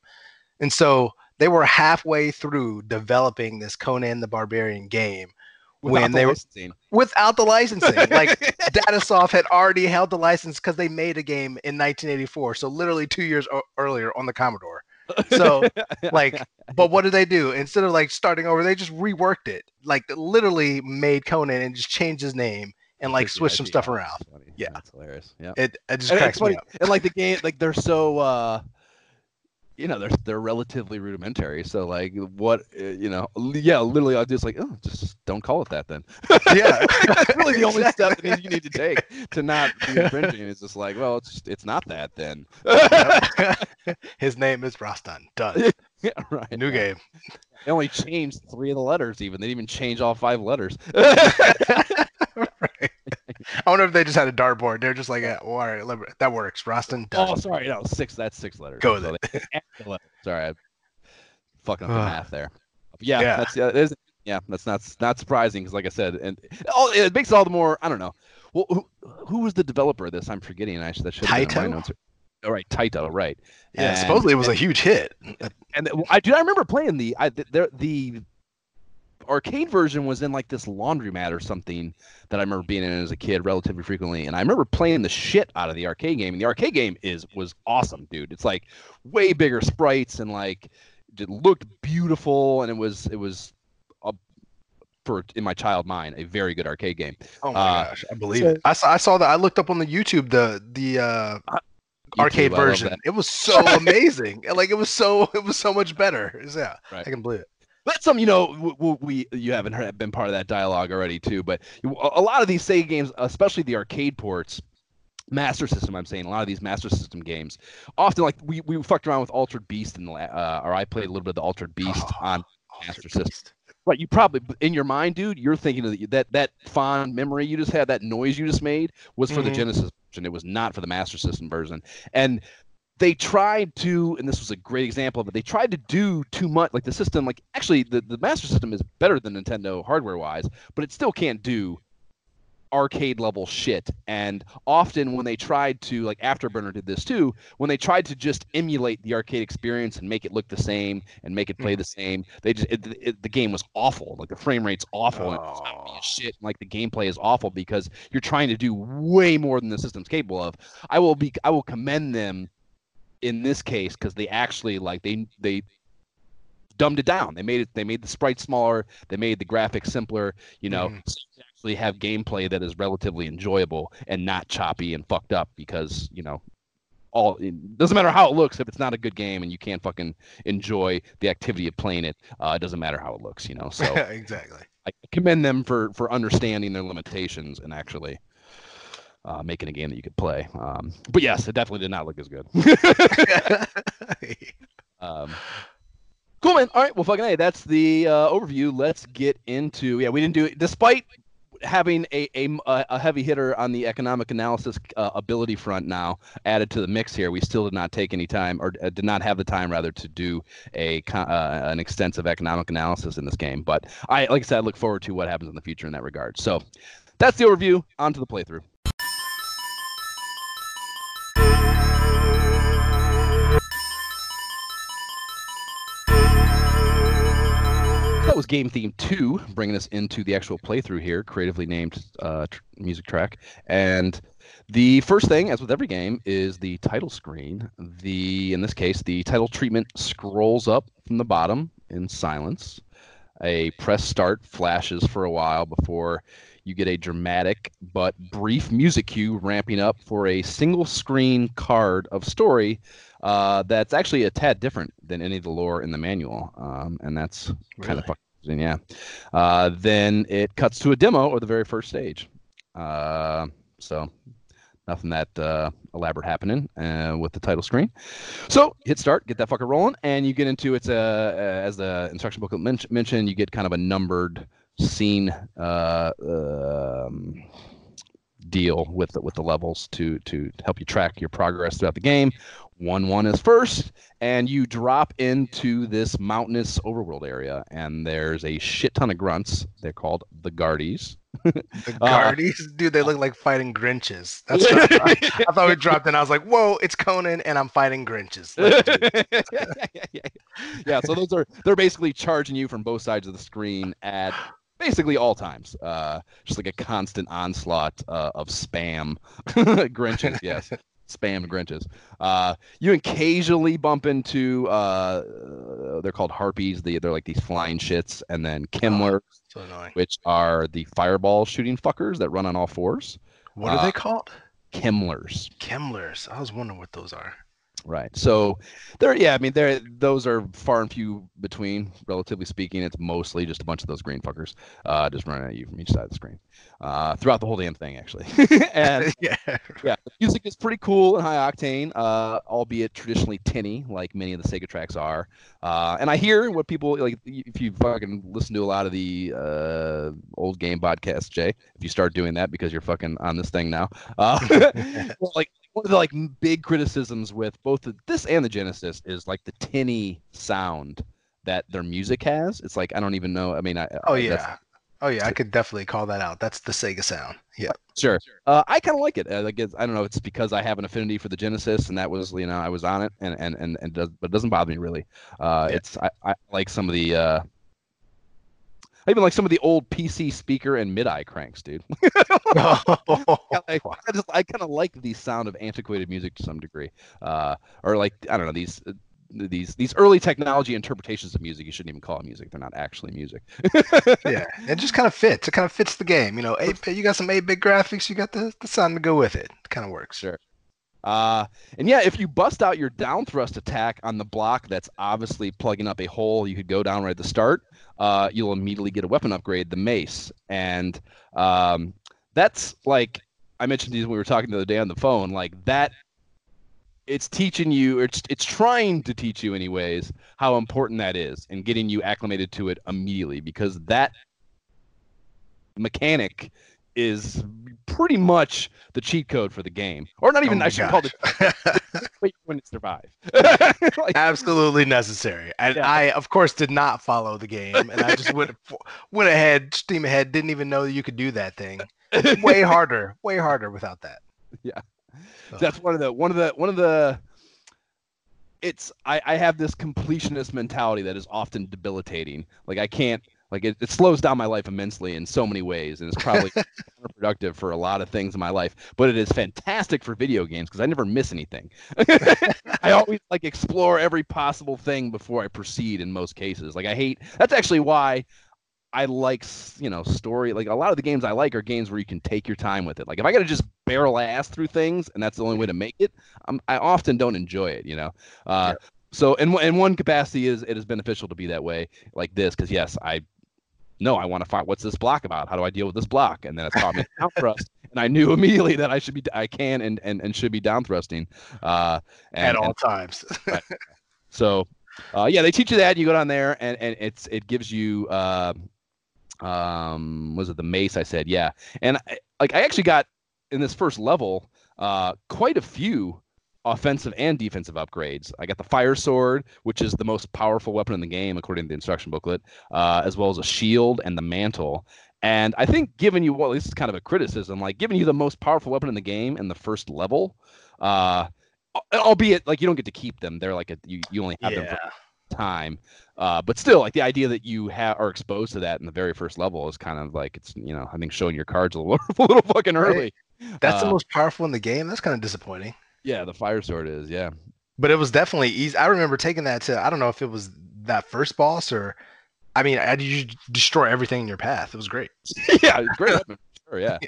and so they were halfway through developing this Conan the Barbarian game Without when the they were without the licensing. *laughs* Like Datasoft had already held the license because they made a game in 1984, so literally two years o- earlier on the Commodore. So *laughs* like, but what did they do? Instead of like starting over, they just reworked it. Like literally made Conan and just changed his name and like switch some stuff around. That's. Yeah. that's hilarious. Yeah, It it just and cracks me up. and like the *laughs* game, like they're so, uh you know, they're they're relatively rudimentary. So like, what, uh, you know, yeah, literally, I just like, oh, just don't call it that then. *laughs* Yeah. *laughs* That's really the only step that you need to take to not be infringing. Is just like, well, it's it's not that then. His name is Rastan. Done. yeah, right. New game. They only changed three of the letters. Even they didn't even change all five letters. Right. I wonder if they just had a dartboard. They're just like, yeah, well, all right, that works. Rastan. Done. oh, sorry, no, six. That's six letters. Go with So it. they added the letters. Sorry, I fucking up the math there. Yeah, Yeah. that's yeah, it is, yeah, that's not not surprising because, like I said, and oh, it makes it all the more. I don't know. Well, who, who was the developer of this? I'm forgetting. Actually, that should have been in my Taito? notes. All right, Taito, right? yeah. And- supposedly it was a huge hit. and th- I do. I remember playing the I the, the the arcade version was in like this laundromat or something that I remember being in as a kid relatively frequently, and I remember playing the shit out of the arcade game. And the arcade game is was awesome, dude. It's like way bigger sprites and like it looked beautiful, and it was it was. A, for in my child mind, a very good arcade game. Oh my Uh, gosh, I believe so- it. I saw, I saw that. I looked up on the YouTube the the uh, arcade YouTube, I love version. It was so *laughs* amazing. And, Like it was so it was so much better. Yeah, Right. I can believe it. That's something you know w- w- we you haven't heard, been part of that dialogue already too. But a lot of these Sega games, especially the arcade ports, Master System, I'm saying a lot of these Master System games, often like we we fucked around with Altered Beast in the uh, or I played a little bit of the Altered Beast Oh, on Altered Master System. Beast. Right, you probably in your mind, dude, you're thinking the, that that fond memory you just had, that noise you just made was for the Mhm. Genesis version. It was not for the Master System version. And they tried to, and this was a great example of it. They tried to do too much, like the system. Like actually, the the Master System is better than Nintendo hardware wise, but it still can't do arcade level shit. And often when they tried to, like Afterburner did this too, when they tried to just emulate the arcade experience and make it look the same and make it play mm-hmm. the same, they just it, it, the game was awful. Like the frame rate's awful and it's not being Oh. shit. And like the gameplay is awful because you're trying to do way more than the system's capable of. I will be I will commend them in this case because they actually like they they dumbed it down. They made it. They made the sprites smaller. They made the graphics simpler. You know, Mhm. so you actually have gameplay that is relatively enjoyable and not choppy and fucked up because you know. All it doesn't matter how it looks if it's not a good game and you can't fucking enjoy the activity of playing it. Uh, it doesn't matter how it looks, you know. So *laughs* exactly. I commend them for for understanding their limitations and actually uh, making a game that you could play. Um, but yes, it definitely did not look as good. *laughs* um, cool, man. All right, well, fucking hey, that's the uh, overview. Let's get into yeah. We didn't do it despite having a a, a heavy hitter on the economic analysis uh, ability front now added to the mix here. We still did not take any time or uh, did not have the time rather to do a uh, an extensive economic analysis in this game. But I like I said, I look forward to what happens in the future in that regard. So that's the overview. On to the playthrough. Was game theme two, bringing us into the actual playthrough here, creatively named uh, tr- music track. And the first thing, as with every game, is the title screen. The in this case, the title treatment scrolls up from the bottom in silence. A press start flashes for a while before you get a dramatic but brief music cue ramping up for a single screen card of story uh, that's actually a tad different than any of the lore in the manual, um, and that's really? kind of fucking yeah. Uh, then it cuts to a demo or the very first stage. Uh, so nothing that uh, elaborate happening uh, with the title screen. So hit start, get that fucker rolling, and you get into it's a uh, as the instruction booklet men- mentioned, you get kind of a numbered scene uh, um, deal with the, with the levels to to help you track your progress throughout the game. One one is first, and you drop into this mountainous overworld area, and there's a shit ton of grunts. They're called the Guardies. the *laughs* uh, Guardies, uh, dude, they look like fighting Grinches. That's what I, thought. *laughs* I thought we dropped in. I was like, "Whoa, it's Conan, and I'm fighting Grinches." *laughs* yeah, so those are they're basically charging you from both sides of the screen at basically all times. Uh, just like a constant onslaught uh, of spam *laughs* Grinches. *laughs* Yes spam Grinches. Uh, you occasionally bump into uh, they're called harpies. They, they're like these flying shits, and then Kimler, oh, so which are the fireball shooting fuckers that run on all fours. What are uh, they called? Kimlers. Kimlers. I was wondering what those are. Right. So there, yeah, I mean, there, those are far and few between, relatively speaking. It's mostly just a bunch of those green fuckers, uh, just running at you from each side of the screen, uh, throughout the whole damn thing, actually. *laughs* and *laughs* yeah, yeah, the music is pretty cool and high octane, uh, albeit traditionally tinny, like many of the Sega tracks are. Uh, and I hear what people like. If you fucking listen to a lot of the uh, old game podcasts, Jae, if you start doing that because you're fucking on this thing now, uh, *laughs* like one of the like big criticisms with both the, this and the Genesis is like the tinny sound that their music has. It's like I don't even know. I mean, I, oh yeah, oh yeah, I could definitely call that out. That's the Sega sound. Yeah, sure. Uh, I kind of like it. I guess I don't know. It's because I have an affinity for the Genesis, and that was you know I was on it, and and and, and does, but it doesn't bother me really. Uh, yeah. It's I, I like some of the uh, even like some of the old PC speaker and MIDI cranks, dude. *laughs* *laughs* I, I just I kind of like the sound of antiquated music to some degree, uh, or like I don't know these uh, these these early technology interpretations of music. You shouldn't even call it music; they're not actually music. *laughs* yeah, it just kind of fits. It kind of fits the game. You know, eight, you got some eight bit graphics. You got the the sound to go with it. It kind of works. Sure. Uh, and yeah, if you bust out your down thrust attack on the block that's obviously plugging up a hole you could go down right at the start, uh, you'll immediately get a weapon upgrade, the mace. And um, that's like I mentioned these when we were talking the other day on the phone. Like that, it's teaching you, it's it's trying to teach you, anyways, how important that is, and getting you acclimated to it immediately because that mechanic is pretty much the cheat code for the game, or not even. Oh I should call it wait when it survive. *laughs* like, Absolutely necessary. And yeah. I, of course, did not follow the game, and I just went *laughs* went ahead, steam ahead. Didn't even know that you could do that thing. *laughs* way harder, way harder without that. Yeah, so. that's one of the one of the one of the. It's I, I have this completionist mentality that is often debilitating. Like I can't like it, it slows down my life immensely in so many ways, and it's probably *laughs* counterproductive for a lot of things in my life. But it is fantastic for video games because I never miss anything. *laughs* I always like explore every possible thing before I proceed. In most cases, like I hate. That's actually why I like you know story. Like a lot of the games I like are games where you can take your time with it. Like if I got to just barrel ass through things and that's the only way to make it, I'm, i often don't enjoy it. You know. Uh, yeah. So in in one capacity is it is beneficial to be that way like this because yes I no, I want to find what's this block about? How do I deal with this block? And then it taught me down thrust, *laughs* and I knew immediately that I should be, I can and and, and should be down thrusting uh, and, at all and, times. *laughs* right. So, uh, yeah, they teach you that. You go down there, and and it's it gives you. Uh, um, was it the mace? I said, yeah, and I, like I actually got in this first level, uh, quite a few offensive and defensive upgrades. I got the fire sword, which is the most powerful weapon in the game according to the instruction booklet, uh, as well as a shield and the mantle. And I think giving you well, this is kind of a criticism, like giving you the most powerful weapon in the game in the first level, uh, albeit like you don't get to keep them. They're like a, you, you only have yeah. them for time. Uh, but still, like the idea that you have are exposed to that in the very first level is kind of like it's you know I think showing your cards a little, *laughs* a little fucking early. Right. That's the uh, most powerful in the game. That's kind of disappointing. Yeah, the fire sword is, yeah. But it was definitely easy. I remember taking that to I don't know if it was that first boss or I mean, I you destroy everything in your path. It was great. *laughs* *laughs* yeah, great sure, yeah.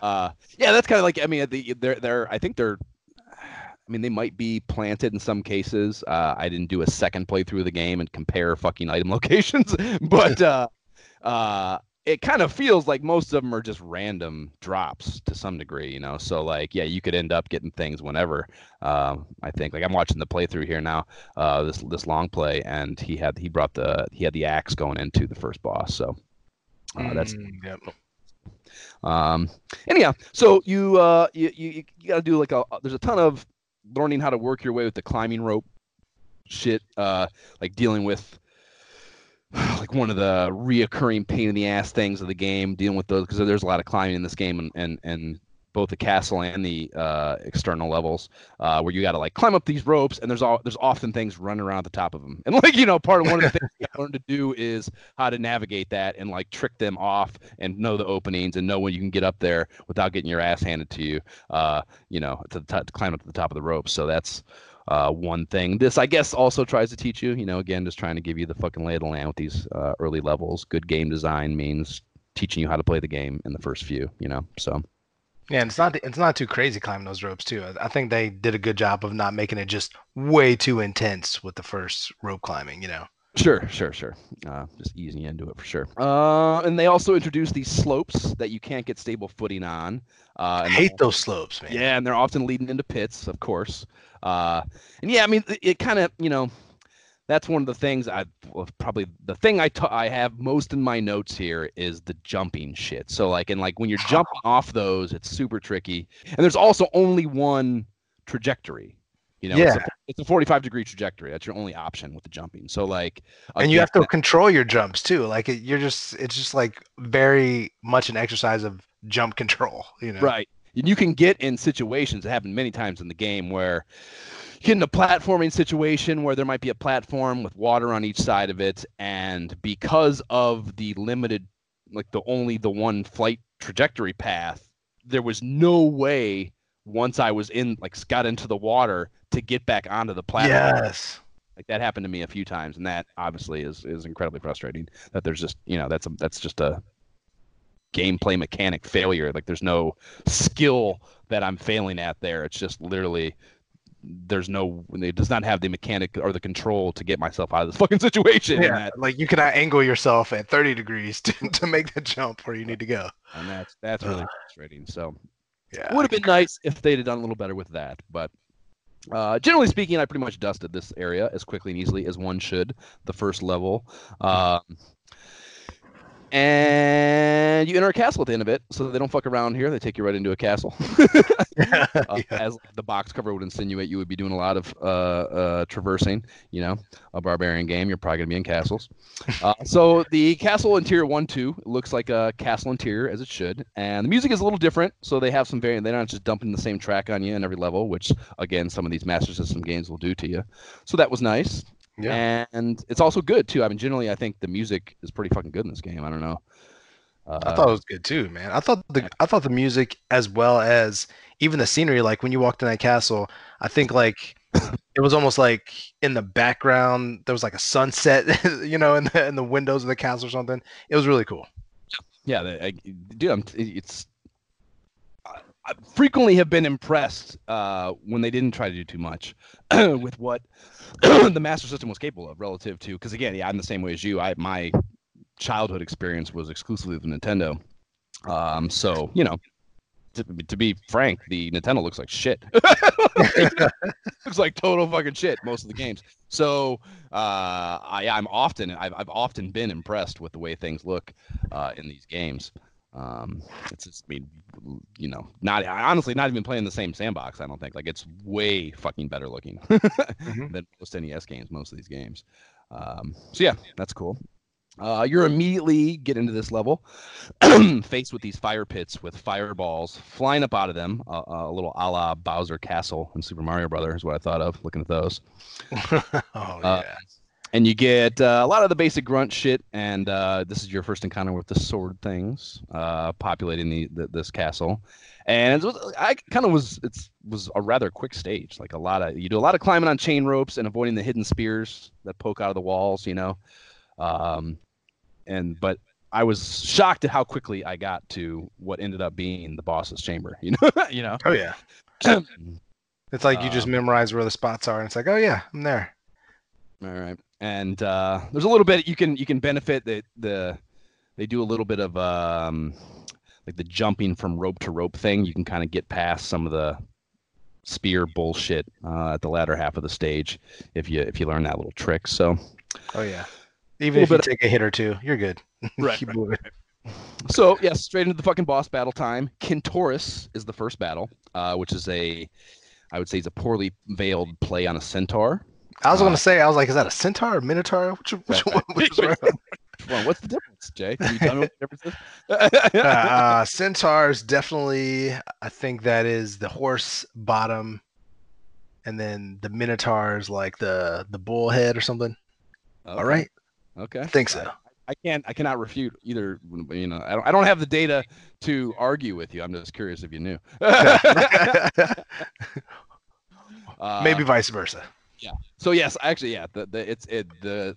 Uh, yeah, that's kind of like I mean, the, they're they're I think they're I mean, they might be planted in some cases. Uh, I didn't do a second playthrough of the game and compare fucking item *laughs* locations, but uh, uh, it kind of feels like most of them are just random drops to some degree, you know. So like, yeah, you could end up getting things whenever. Um, I think like I'm watching the playthrough here now, uh, this this long play, and he had he brought the he had the axe going into the first boss. So uh, that's Mm, yep. um, anyhow, so you uh you you, you got to do like a there's a ton of learning how to work your way with the climbing rope shit uh like dealing with *sighs* like one of the reoccurring pain in the ass things of the game dealing with those because there's a lot of climbing in this game and and and both the castle and the uh, external levels, uh, where you got to like climb up these ropes, and there's all there's often things running around at the top of them, *laughs* and like you know, part of one of the *laughs* things you learn to do is how to navigate that and like trick them off and know the openings and know when you can get up there without getting your ass handed to you, uh, you know, to, the top, to climb up to the top of the ropes. So that's uh, one thing. This, I guess, also tries to teach you, you know, again, just trying to give you the fucking lay of the land with these uh, early levels. Good game design means teaching you how to play the game in the first few, you know. So Yeah, and it's not it's not too crazy climbing those ropes too. I- I think they did a good job of not making it just way too intense with the first rope climbing. You know. Sure, sure, sure. Uh, just easing into it for sure. Uh, and they also introduced these slopes that you can't get stable footing on. Uh, I hate those slopes, man. Yeah, and they're often leading into pits, of course. Uh, and yeah, I mean, it, it kind of, you know, that's one of the things I well, probably the thing I ta- I have most in my notes here is the jumping shit. So like, and like when you're jumping off those, it's super tricky. And there's also only one trajectory. You know, it's, a, Yeah. it's a 45 degree trajectory. That's your only option with the jumping. So like, and you have to control your jumps too. Like it, you're just it's just like very much an exercise of jump control. You know. Right. And you can get in situations that happen many times in the game where you get in a platforming situation where there might be a platform with water on each side of it, and because of the limited, like the only the one flight trajectory path, there was no way once I was in, like, got into the water to get back onto the platform. Yes. Like that happened to me a few times, and that obviously is is incredibly frustrating. That there's just you know that's a that's just a gameplay mechanic failure. Like there's no skill that I'm failing at there. It's just literally there's no it does not have the mechanic or the control to get myself out of this *laughs* fucking situation. Yeah. Like you cannot angle yourself at 30 degrees *laughs* to, to make the jump where you need to go. and that's that's really Ugh. frustrating. So Yeah. would have been nice if they'd have done a little better with that, but. Uh, generally speaking, I pretty much dusted this area as quickly and easily as one should. The first level, um, and you enter a castle at the end of it, so they don't fuck around here. They take you right into a castle. yeah. *laughs* *laughs* uh, as the box cover would insinuate, you would be doing a lot of uh, uh, traversing. You know, a barbarian game. You're probably gonna be in castles. Uh, so the castle interior one two looks like a castle interior as it should, and the music is a little different. So they have some variant. They're not just dumping the same track on you in every level, which again some of these Master System games will do to you. So that was nice. Yeah. And it's also good too. I mean, generally, I think the music is pretty fucking good in this game. I don't know. Uh, I thought it was good too, man. I thought the I thought the music as well as even the scenery, like when you walked in that castle, I think like *coughs* it was almost like in the background there was like a sunset, *laughs* you know, in the in the windows of the castle or something. It was really cool. Yeah, the, I, dude, I'm, it's. Frequently have been impressed uh, when they didn't try to do too much *clears throat* with what *clears throat* the Master System was capable of relative to. Because again, yeah, I'm the same way as you. I my childhood experience was exclusively with Nintendo. Um, so you know, to, to be frank, the Nintendo looks like shit. *laughs* looks like total fucking shit most of the games. So uh, I, I'm often I've, I've often been impressed with the way things look uh, in these games. Um, it's just, I mean, you know, not honestly not even playing the same sandbox. I don't think like it's way fucking better looking *laughs* than most NES games. Most of these games. Um, so yeah, that's cool. Uh, you're immediately get into this level, *clears throat* faced with these fire pits with fireballs flying up out of them. Uh, a little a la Bowser Castle in Super Mario Brothers is what I thought of looking at those. *laughs* oh Uh, yeah. And you get uh, a lot of the basic grunt shit, and uh, this is your first encounter with the sword things uh, populating the, the this castle. And it was, I kind of was it's was a rather quick stage, like a lot of you do a lot of climbing on chain ropes and avoiding the hidden spears that poke out of the walls, you know. Um, and but I was shocked at how quickly I got to what ended up being the boss's chamber. *laughs* You know, you know. Oh yeah. *clears throat* it's like you just Um, memorize where the spots are, and it's like, oh yeah, I'm there. All right, and uh, there's a little bit you can you can benefit that the they do a little bit of um, like the jumping from rope to rope thing. You can kind of get past some of the spear bullshit uh, at the latter half of the stage if you if you learn that little trick. So Oh yeah. Even if you take a hit or two, you're good. *laughs* Right, Keep right, moving. so yes, straight into the fucking boss battle time. Kintoris is the first battle, uh, which is a I would say is a poorly veiled play on a centaur. I was Uh, going to say, I was like, is that a centaur or minotaur? Which, which one? right. Which one? Well, what's the difference, Jae? Can you tell me what the difference is? *laughs* uh, centaurs definitely. I think that is the horse bottom, and then the minotaurs like the the bull head or something. All Okay, right, Okay. I think so. I can't. I cannot refute either. You know, I don't. I don't have the data to argue with you. I'm just curious if you knew. *laughs* *laughs* Uh, Maybe vice versa. So yes, actually, yeah. The, the it's it the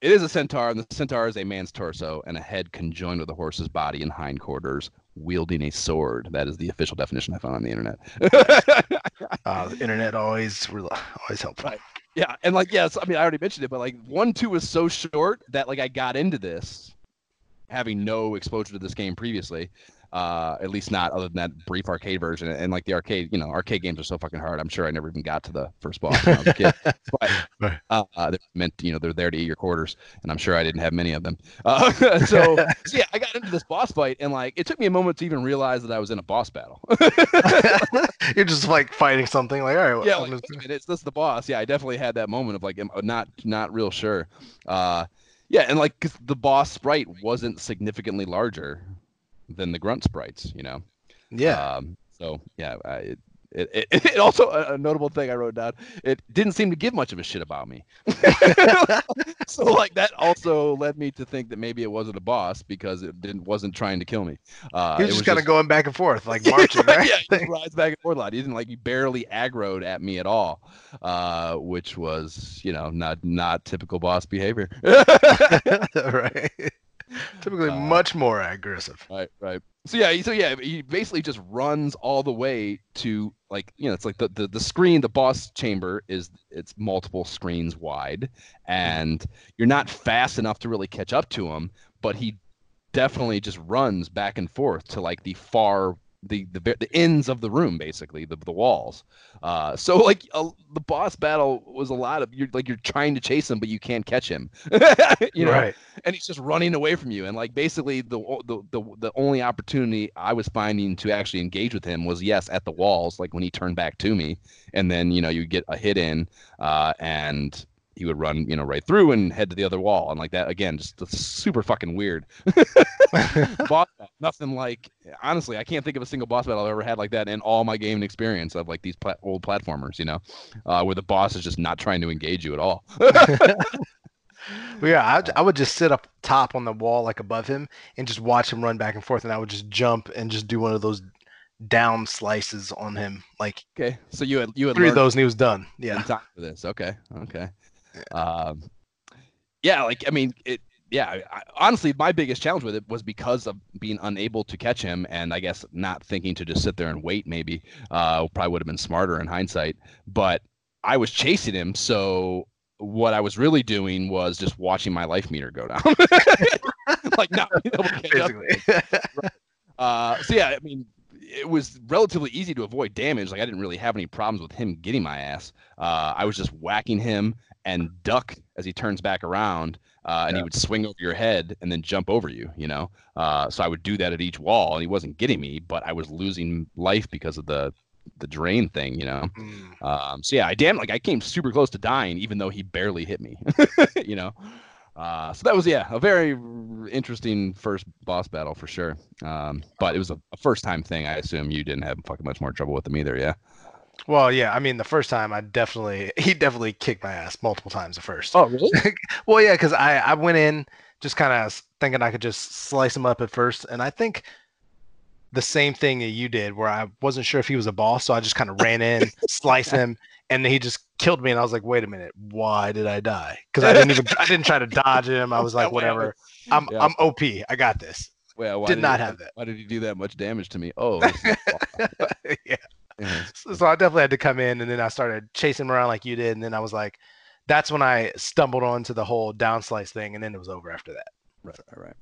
it is a centaur, and the centaur is a man's torso and a head conjoined with a horse's body and hindquarters, wielding a sword. That is the official definition I found on the internet. *laughs* Uh, the internet always always helpful. Right. Yeah, and like yes, I mean I already mentioned it, but like one two was so short that like I got into this having no exposure to this game previously. Uh, at least not other than that brief arcade version. And like the arcade, you know, arcade games are so fucking hard. I'm sure I never even got to the first boss when I was a kid. *laughs* But uh, they're meant, you know, they're there to eat your quarters, and I'm sure I didn't have many of them. Uh, *laughs* so, *laughs* so yeah, I got into this boss fight, and like it took me a moment to even realize that I was in a boss battle. You're just like fighting something. Like, all right, well, yeah, I'm like, just- minute, it's this the boss. Yeah, I definitely had that moment of like, am- uh, not not real sure. Uh, yeah, and like 'cause the boss sprite wasn't significantly larger than the grunt sprites, you know. yeah. Um, so yeah, I, it, it, it, *laughs* it also a, notable thing I wrote down. It didn't seem to give much of a shit about me. *laughs* so like that also led me to think that maybe it wasn't a boss because it didn't wasn't trying to kill me. Uh, He it was just kind of going back and forth, like *laughs* marching, right? yeah, he rides back and forth a lot. He didn't like he barely aggroed at me at all, uh, which was you know not not typical boss behavior. right. *laughs* Typically, Uh, much more aggressive. right, right. So yeah, so yeah, he basically just runs all the way to like you know it's like the the, the screen, the boss chamber is it's multiple screens wide, and you're not fast enough to really catch up to him, but he definitely just runs back and forth to like the far the the, the ends of the room basically the, the walls. Uh so like uh, the boss battle was a lot of you're like you're trying to chase him but you can't catch him. *laughs* You know? Right. and he's just running away from you. And like basically the, the the the only opportunity i was finding to actually engage with him was yes at the walls like when he turned back to me. And then you know you get a hit in uh and he would run you know right through and head to the other wall and like that again just super fucking weird *laughs* boss battle, nothing like honestly i can't think of a single boss battle i've ever had like that in all my gaming experience of like these pla- old platformers you know uh, where the boss is just not trying to engage you at all *laughs* Well, *laughs* yeah, I, I would just sit up top on the wall, like above him, and just watch him run back and forth, and I would just jump and just do one of those down slices on him, like okay so you had you had three of those, and he was done. Yeah, time for this. Okay, okay. Um, yeah, like I mean, it. Yeah, I, honestly, my biggest challenge with it was because of being unable to catch him, and I guess not thinking to just sit there and wait. Maybe uh, probably would have been smarter in hindsight. But I was chasing him, so what I was really doing was just watching my life meter go down, *laughs* like not being able to catch up basically. *laughs* uh, so yeah, I mean, it was relatively easy to avoid damage. Like I didn't really have any problems with him getting my ass. Uh, I was just whacking him and duck as he turns back around, uh, and he would swing over your head and then jump over you. You know, uh, so I would do that at each wall, and he wasn't getting me, but I was losing life because of the the drain thing. You know. Mm. Um, so yeah, I damn like I came super close to dying, even though he barely hit me. *laughs* you know. Uh, so that was yeah a very interesting first boss battle for sure. Um, but it was a, a first time thing. I assume you didn't have fucking much more trouble with them either. Yeah. Well, yeah, I mean, the first time I definitely *laughs* he definitely kicked my ass multiple times at first. Oh really? *laughs* Well, yeah, because I I went in just kind of thinking I could just slice him up at first, and I think the same thing that you did, where I wasn't sure if he was a boss, so I just kind of ran in, slice him, and he just killed me. And I was like, "Wait a minute, why did I die?" Because I didn't even I didn't try to *laughs* dodge him. I was like, "Whatever, I'm Yeah. I'm OP. I got this." Well, why Did not have that. Why did you do that much damage to me? Oh, yeah. Yeah. So, so I definitely had to come in, and then I started chasing him around like you did, and then I was like, "That's when I stumbled onto the whole down slice thing, and then it was over after that." right, right, right.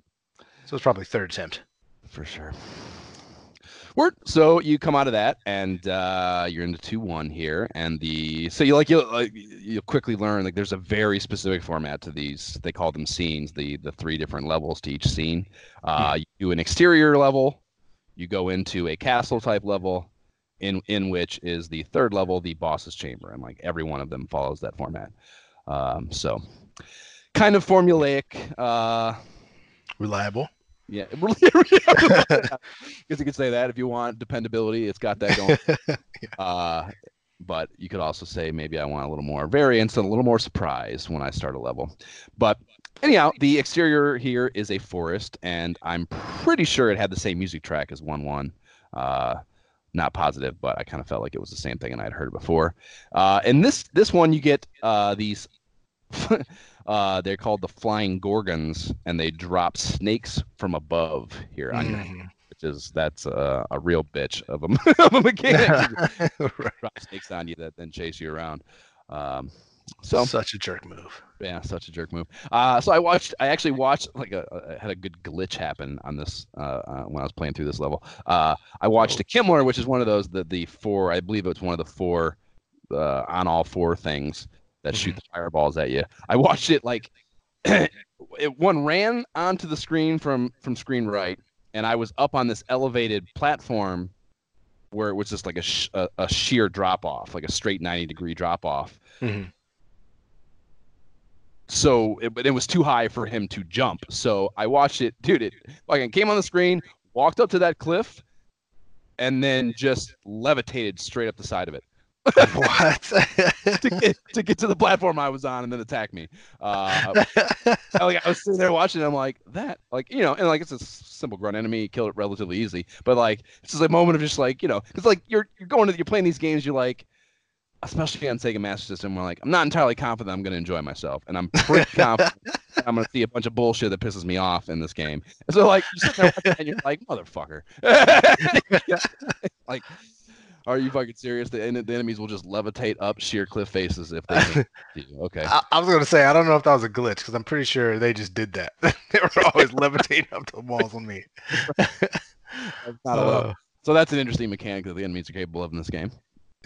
So it's probably third attempt. For sure. Word. So you come out of that, and uh, you're into two one here, and the so you like you like you'll quickly learn like there's a very specific format to these. They call them scenes. The the three different levels to each scene. Uh, You do an exterior level, you go into a castle type level, in in which is the third level, the boss's chamber, and like every one of them follows that format. Um, so kind of formulaic. Uh, Reliable. yeah, *laughs* because you could say that if you want dependability. It's got that going. *laughs* uh, but you could also say maybe I want a little more variance and a little more surprise when I start a level. But anyhow, the exterior here is a forest, and I'm pretty sure it had the same music track as one one. Uh, not positive, but I kind of felt like it was the same thing, and I'd heard it before. Uh, and this this one, you get uh, these. *laughs* uh, they're called the flying gorgons, and they drop snakes from above here on your Mhm. which is that's a, a real bitch of a, *laughs* of a mechanic. *laughs* Right. Drop snakes on you that then chase you around. Um, so Such a jerk move. yeah, such a jerk move. Uh, so I watched. I actually watched like a, a had a good glitch happen on this uh, uh, when I was playing through this level. Uh, I watched a Kimmler, which is one of those the the four. I believe it's one of the four uh, on all four things that shoot the fireballs at you. I watched it like *clears throat* it, one ran onto the screen from from screen right, and I was up on this elevated platform where it was just like a sh- a, a sheer drop off, like a straight ninety degree drop off Mhm. So it, but it was too high for him to jump. So I watched it, dude. It fucking came on the screen, walked up to that cliff, and then just levitated straight up the side of it *laughs* what? *laughs* to get to get to the platform I was on, and then attack me. Uh, I- like I was sitting there watching, I'm like that, like you know, and like it's a simple grunt enemy, kill it relatively easy. But like it's just a moment of just like you know, because like you're you're going to you're playing these games, you're like. Especially on Sega Master System, where like I'm not entirely confident I'm going to enjoy myself, and I'm pretty confident I'm going to see a bunch of bullshit that pisses me off in this game. And so like you sit there and you're like, motherfucker, *laughs* like, are you fucking serious? The, the enemies will just levitate up sheer cliff faces if they can *laughs* you. Okay, I, I was gonna say I don't know if that was a glitch because I'm pretty sure they just did that. *laughs* they were always levitating up the walls on me. That's. Uh, So that's an interesting mechanic that the enemies are capable of in this game.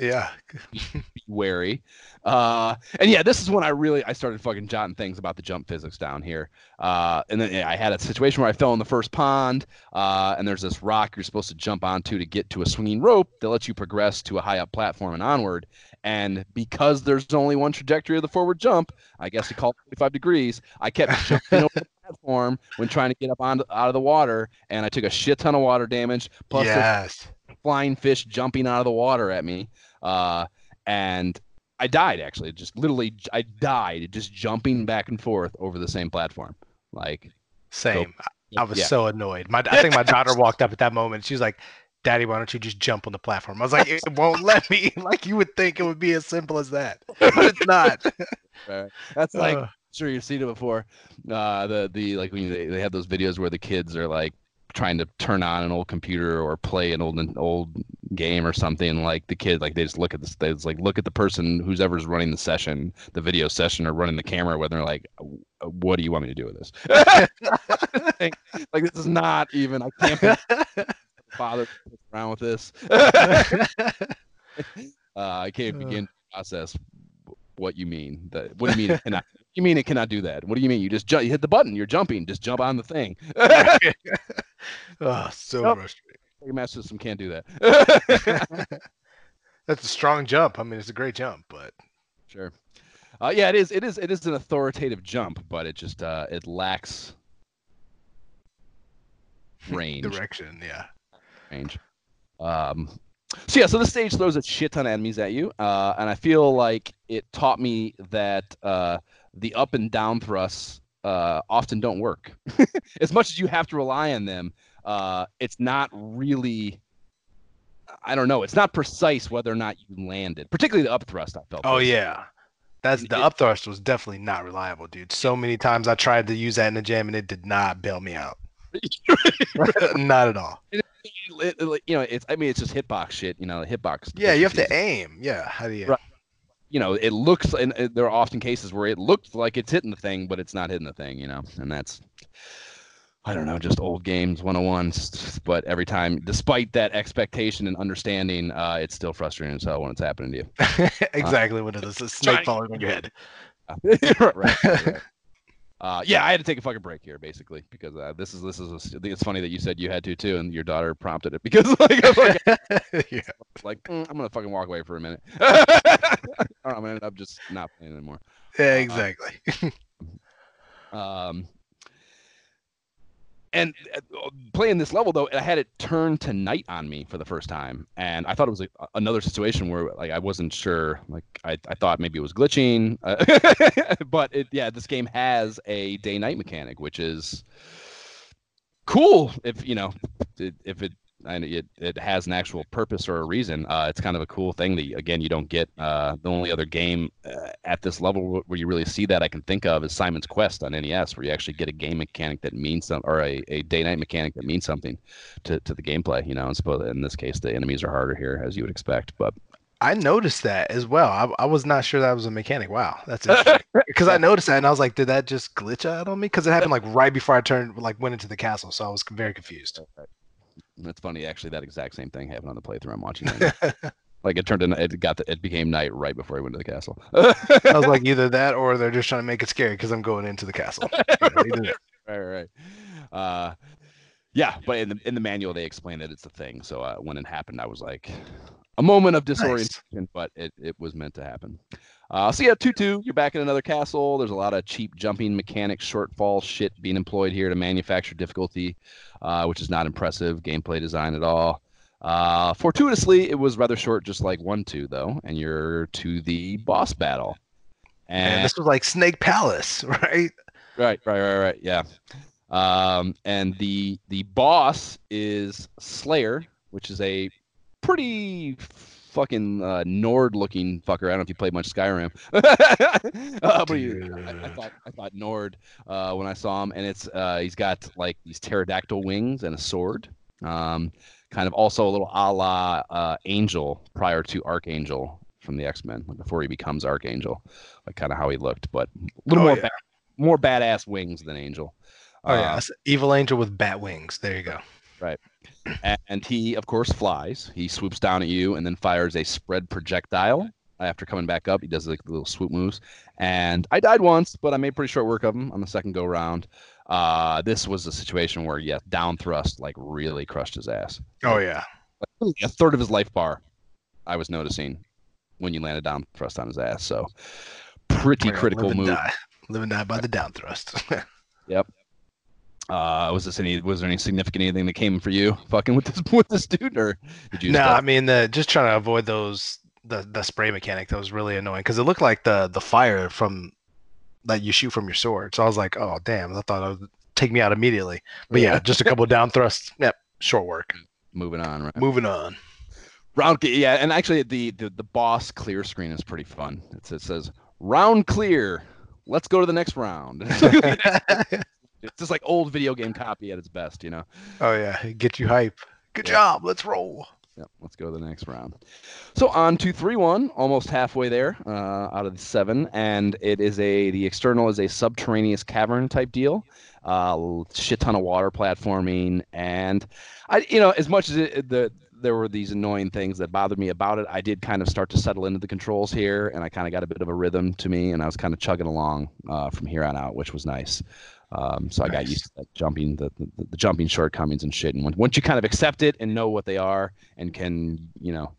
Yeah. *laughs* Be wary. Uh, and yeah, this is when I really I started fucking jotting things about the jump physics down here. Uh, and then yeah, I had a situation where I fell in the first pond, uh, and there's this rock you're supposed to jump onto to get to a swinging rope that lets you progress to a high up platform and onward. And because there's only one trajectory of the forward jump, I guess you call it 45 degrees. I kept *laughs* jumping over the platform when trying to get up on out of the water, and I took a shit ton of water damage. Plus, yes. flying fish jumping out of the water at me. Uh, and I died actually. Just literally, I died just jumping back and forth over the same platform. Like, Same. I- I was yeah. so annoyed. My I think my daughter walked up at that moment. She was like, "Daddy, why don't you just jump on the platform?" I was like, "It won't *laughs* let me." *laughs* Like you would think it would be as simple as that, but it's not. *laughs* uh, that's like, Uh, sure you've seen it before. Uh, the the like when they, they have those videos where the kids are like trying to turn on an old computer or play an old an old game or something. Like the kid, like they just look at this. They just like look at the person who's ever's running the session, the video session, or running the camera. Whether they're like, "What do you want me to do with this?" *laughs* like, like, this is not even. I can't be *laughs* bothered to piss around with this. *laughs* uh, I can't begin to process what you mean. That what do you mean it *laughs* cannot? You mean it cannot do that? What do you mean? You just jump, you hit the button, you're jumping, just jump on the thing. oh, *laughs* *laughs* so Nope. frustrating. Sega Master System can't do that. That's a strong jump. I mean, it's a great jump, but sure. Uh, yeah, it is. It is. It is an authoritative jump, but it just uh, it lacks range. direction, yeah. range. Um, so yeah, so this stage throws a shit ton of enemies at you, uh, and I feel like it taught me that uh, the up and down thrusts uh, often don't work. *laughs* as much as you have to rely on them, uh, it's not really. I don't know. It's not precise whether or not you landed, particularly the up thrust. I felt. Oh yeah. That's the It- up thrust was definitely not reliable, dude. So many times I tried to use that in the jam and it did not bail me out. *laughs* *laughs* not at all. It- it- you know, it's. I mean, it's just hitbox shit. You know, hitbox. Yeah, you have to aim. Yeah. How do you Right. You know, it looks, and uh, there are often cases where it looks like it's hitting the thing, but it's not hitting the thing. You know, and that's. I don't know, just old games 101. s- But every time, despite that expectation and understanding, uh, it's still frustrating as hell when it's happening to you. *laughs* exactly what it is. A snake falling on your head. *laughs* right, right, right. Uh, yeah, I had to take a fucking break here, basically, because uh, this is this is. A, it's funny that you said you had to too, and your daughter prompted it because *laughs* like, I'm like, *laughs* yeah. *laughs* like "Mm, I'm gonna fucking walk away for a minute. I'm gonna end up just not playing anymore. Yeah, exactly. Um, and uh, playing this level though, I had it turn to night on me for the first time, and I thought it was like another situation where like I wasn't sure. Like I, I thought maybe it was glitching, uh, *laughs* but it yeah, this game has a day night mechanic, which is cool if you know if it and it, it has an actual purpose or a reason. Uh, it's kind of a cool thing that again you don't get. Uh, the only other game uh, at this level where you really see that I can think of is Simon's Quest on NES, where you actually get a game mechanic that means some or a, a day night mechanic that means something to, to the gameplay. You know, and suppose in this case the enemies are harder here as you would expect, but I noticed that as well. I, I was not sure that was a mechanic. Wow, that's interesting. *laughs* Because I noticed that and I was like, did that just glitch out on me? Because it happened like right before I turned, like went into the castle, so I was very confused. That's funny. Actually, that exact same thing happened on the playthrough I'm watching. Right now. *laughs* like it turned in, it got the, it became night right before I went to the castle. I was *laughs* like, either that or they're just trying to make it scary because I'm going into the castle. *laughs* Either- right, right. Uh, yeah, but in the in the manual they explain that it's a thing. So uh, when it happened, I was like, a moment of disorientation, but it, it was meant to happen. Uh, so yeah, two two. You're back in another castle. There's a lot of cheap jumping mechanics, shortfall shit being employed here to manufacture difficulty, uh, which is not impressive gameplay design at all. Uh, fortuitously, it was rather short, just like one two though, and you're to the boss battle. and And this was like Snake Palace, *laughs* right? Right, right, right, right. Yeah. Um, and the the boss is Slayer, which is a pretty fucking uh, Nord looking fucker. I don't know if you played much Skyrim, *laughs* uh, but he, I, I thought I thought Nord uh, when I saw him, and it's uh, he's got like these pterodactyl wings and a sword. Um, kind of also a little a la uh, Angel prior to Archangel from the X Men, like before he becomes Archangel, like kind of how he looked, but a little Oh, more yeah. ba- more badass wings than Angel. Oh yeah, Uh, Evil Angel with bat wings. There you go. And he of course flies. He swoops down at you and then fires a spread projectile. After coming back up, he does like little swoop moves. And I died once, but I made pretty short work of him on the second go round. Uh, this was a situation where yeah, down thrust like really crushed his ass. Oh yeah. Like, a third of his life bar. I was noticing when you landed down thrust on his ass. So pretty critical live and move. Die. Live and die by the down thrust. *laughs* Uh, was this any? Was there any significant anything that came for you fucking with this *laughs* with this dude, or did you? no, I mean the just trying to avoid those the the spray mechanic that was really annoying because it looked like the the fire from that you shoot from your sword. So I was like, oh damn, I thought it would take me out immediately. But yeah, just a couple down thrusts. Yep, short work. moving on, right? Moving on. Round, yeah, and actually the, the the boss clear screen is pretty fun. It's, it says round clear. Let's go to the next round. *laughs* *laughs* it's just like old video game copy at its best, you know. oh yeah, get you hype. Good Yeah. job. Let's roll. Yep, let's go to the next round. So on to three one, almost halfway there uh, out of the seven, and it is a the external is a subterraneous cavern type deal, uh, shit ton of water platforming, and I you know as much as it, the there were these annoying things that bothered me about it, I did kind of start to settle into the controls here, and I kind of got a bit of a rhythm to me, and I was kind of chugging along uh, from here on out, which was nice. Um, so I got used to that jumping, the, the, the jumping shortcomings and shit. And once you kind of accept it and know what they are and can, you know,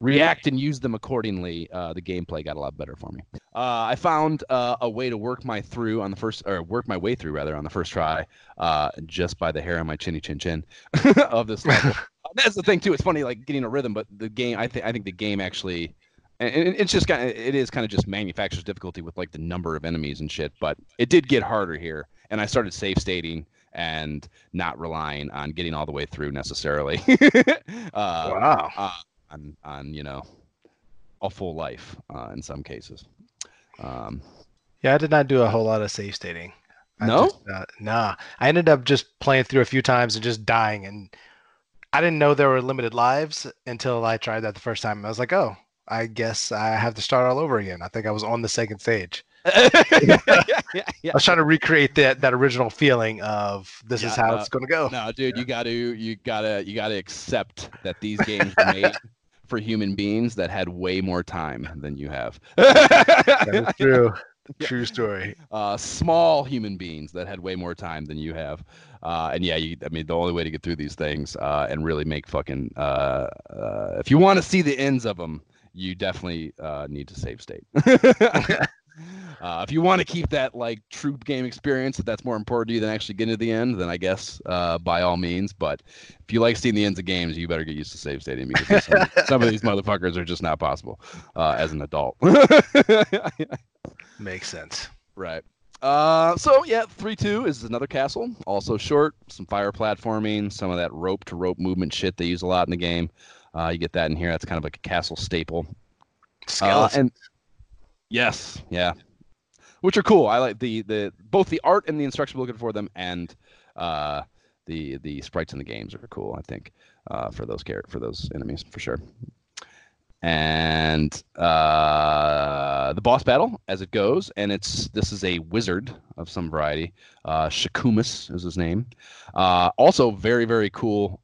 react and use them accordingly, uh, the gameplay got a lot better for me. Uh, I found uh, a way to work my through on the first, or work my way through rather on the first try, uh, just by the hair on my chinny chin chin *laughs* of this level. *laughs* That's the thing too. It's funny, like getting a rhythm, but the game. I think I think the game actually, and and it's just kind of it is kind of just manufacturer's difficulty with like the number of enemies and shit. But it did get harder here, and I started safe stating and not relying on getting all the way through necessarily. *laughs* uh, wow. Uh, on on you know a full life uh, in some cases. Um, yeah, I did not do a whole lot of safe stating. I no, just, uh, nah. I ended up just playing through a few times and just dying, and I didn't know there were limited lives until I tried that the first time. I was like, oh, I guess I have to start all over again. I think I was on the second stage. *laughs* yeah, yeah. I was trying to recreate that that original feeling of this yeah, is how uh, it's going to go. No, dude, you got to you got to you got to accept that these games were made *laughs* for human beings that had way more time than you have. *laughs* that is true. True story. Uh, small human beings that had way more time than you have. Uh, and yeah, you, I mean, the only way to get through these things uh, and really make fucking, uh, uh, if you want to see the ends of them, you definitely uh, need to save state. *laughs* Uh, if you want to keep that like true game experience, if that's more important to you than actually getting to the end, then I guess uh, by all means. But if you like seeing the ends of games, you better get used to save stating because some, *laughs* some of these motherfuckers are just not possible uh, as an adult. *laughs* Makes sense. Right. Uh, so yeah, three two is another castle, also short. Some fire platforming, some of that rope to rope movement shit they use a lot in the game. Uh, you get that in here. That's kind of like a castle staple. Uh, and yes, yeah, which are cool. I like the the both the art and the instruction looking for them, and uh, the the sprites in the games are cool. I think uh, for those char- for those enemies for sure. And uh, the boss battle as it goes, and it's this is a wizard of some variety. Uh, Shakumus is his name. Uh, also very very cool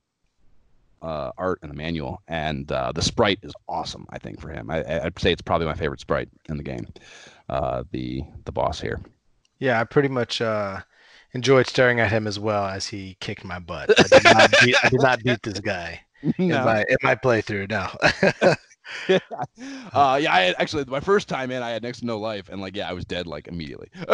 uh, art in the manual, and uh, the sprite is awesome. I think for him, I, would say it's probably my favorite sprite in the game. Uh, the the boss here. Yeah, I pretty much uh, enjoyed staring at him as well as he kicked my butt. I did not beat, I did not beat this guy *laughs* no. in, my, in my playthrough. No. *laughs* yeah. *laughs* *laughs* Uh, yeah, I had, actually my first time in, I had next to no life, and like, yeah, I was dead like immediately. *laughs*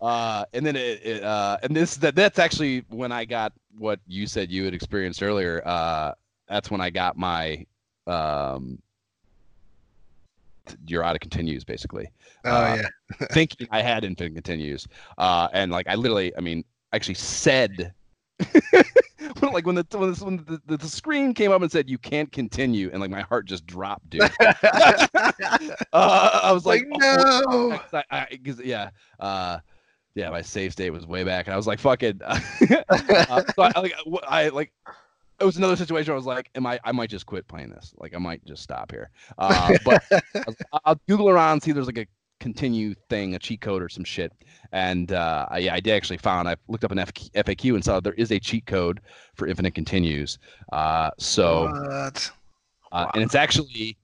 uh, and then it, it uh, and this that that's actually when I got what you said you had experienced earlier. Uh, that's when I got my um, you're out of continues basically. Oh uh, yeah, thinking I had infinite continues, uh, and like I literally, I mean, actually said *laughs* when, like when the when, the, when the, the, screen came up and said you can't continue, and like my heart just dropped, dude. *laughs* *laughs* uh, I was like, like no, oh, I, I, yeah, uh, yeah, my safe state was way back, and I was like, fucking. uh, so I, like, I like it was another situation where I was like, "Am I? I might just quit playing this. Like, I might just stop here." Uh, but I'll Google around, see if there's like a continue thing, a cheat code or some shit. And uh, I, yeah, I did actually found. I looked up an F- FAQ and saw there is a cheat code for infinite continues. Uh, so, uh, and it's actually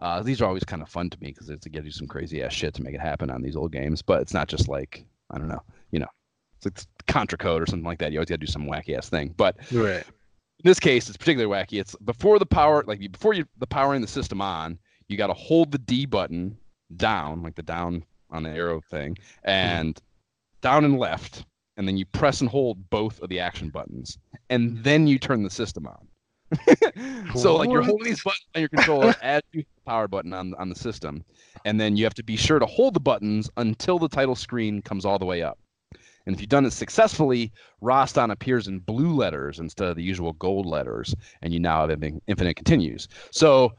uh, these are always kind of fun to me because it's to get you some crazy ass shit to make it happen on these old games. But it's not just like I don't know, you know, it's like contra code or something like that. You always got to do some wacky ass thing. But right. in this case, it's particularly wacky. It's before the power, like before you the powering the system on, you got to hold the D button down, like the down on the arrow thing, and mm-hmm. down and left, and then you press and hold both of the action buttons, and then you turn the system on. *laughs* so like you're holding these buttons on your controller as you the power button on on the system, and then you have to be sure to hold the buttons until the title screen comes all the way up. And if you've done it successfully, Rastan appears in blue letters instead of the usual gold letters, and you now have infinite continues. So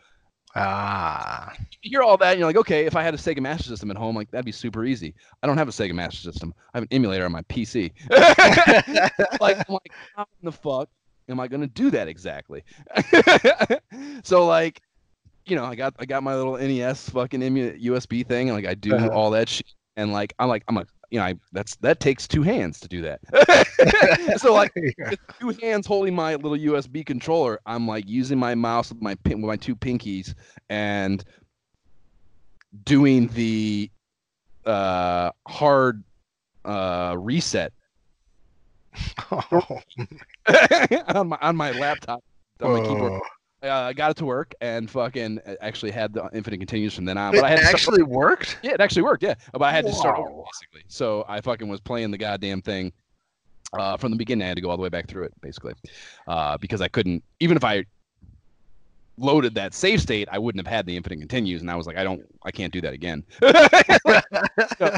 Ah. You hear all that, and you're like, okay, if I had a Sega Master System at home, like that'd be super easy. I don't have a Sega Master System. I have an emulator on my PC. *laughs* like, I'm like, how in the fuck am I gonna do that exactly? *laughs* so like, you know, I got I got my little NES fucking USB thing, and like I do uh-huh. all that shit, and like I'm like I'm like you know, I, that's that takes two hands to do that. *laughs* so like *laughs* with two hands holding my little USB controller, I'm like using my mouse with my with my two pinkies and doing the uh, hard uh, reset. *laughs* On my on my laptop on my keyboard uh, I got it to work and fucking uh, actually had the infinite continues from then on. But it I had actually worked. Yeah, it actually worked. Yeah, but I had Whoa. to start over basically. So I fucking was playing the goddamn thing uh, from the beginning. I had to go all the way back through it basically uh, because I couldn't even if I loaded that save state, I wouldn't have had the infinite continues, and I was like, I don't, I can't do that again. *laughs* so,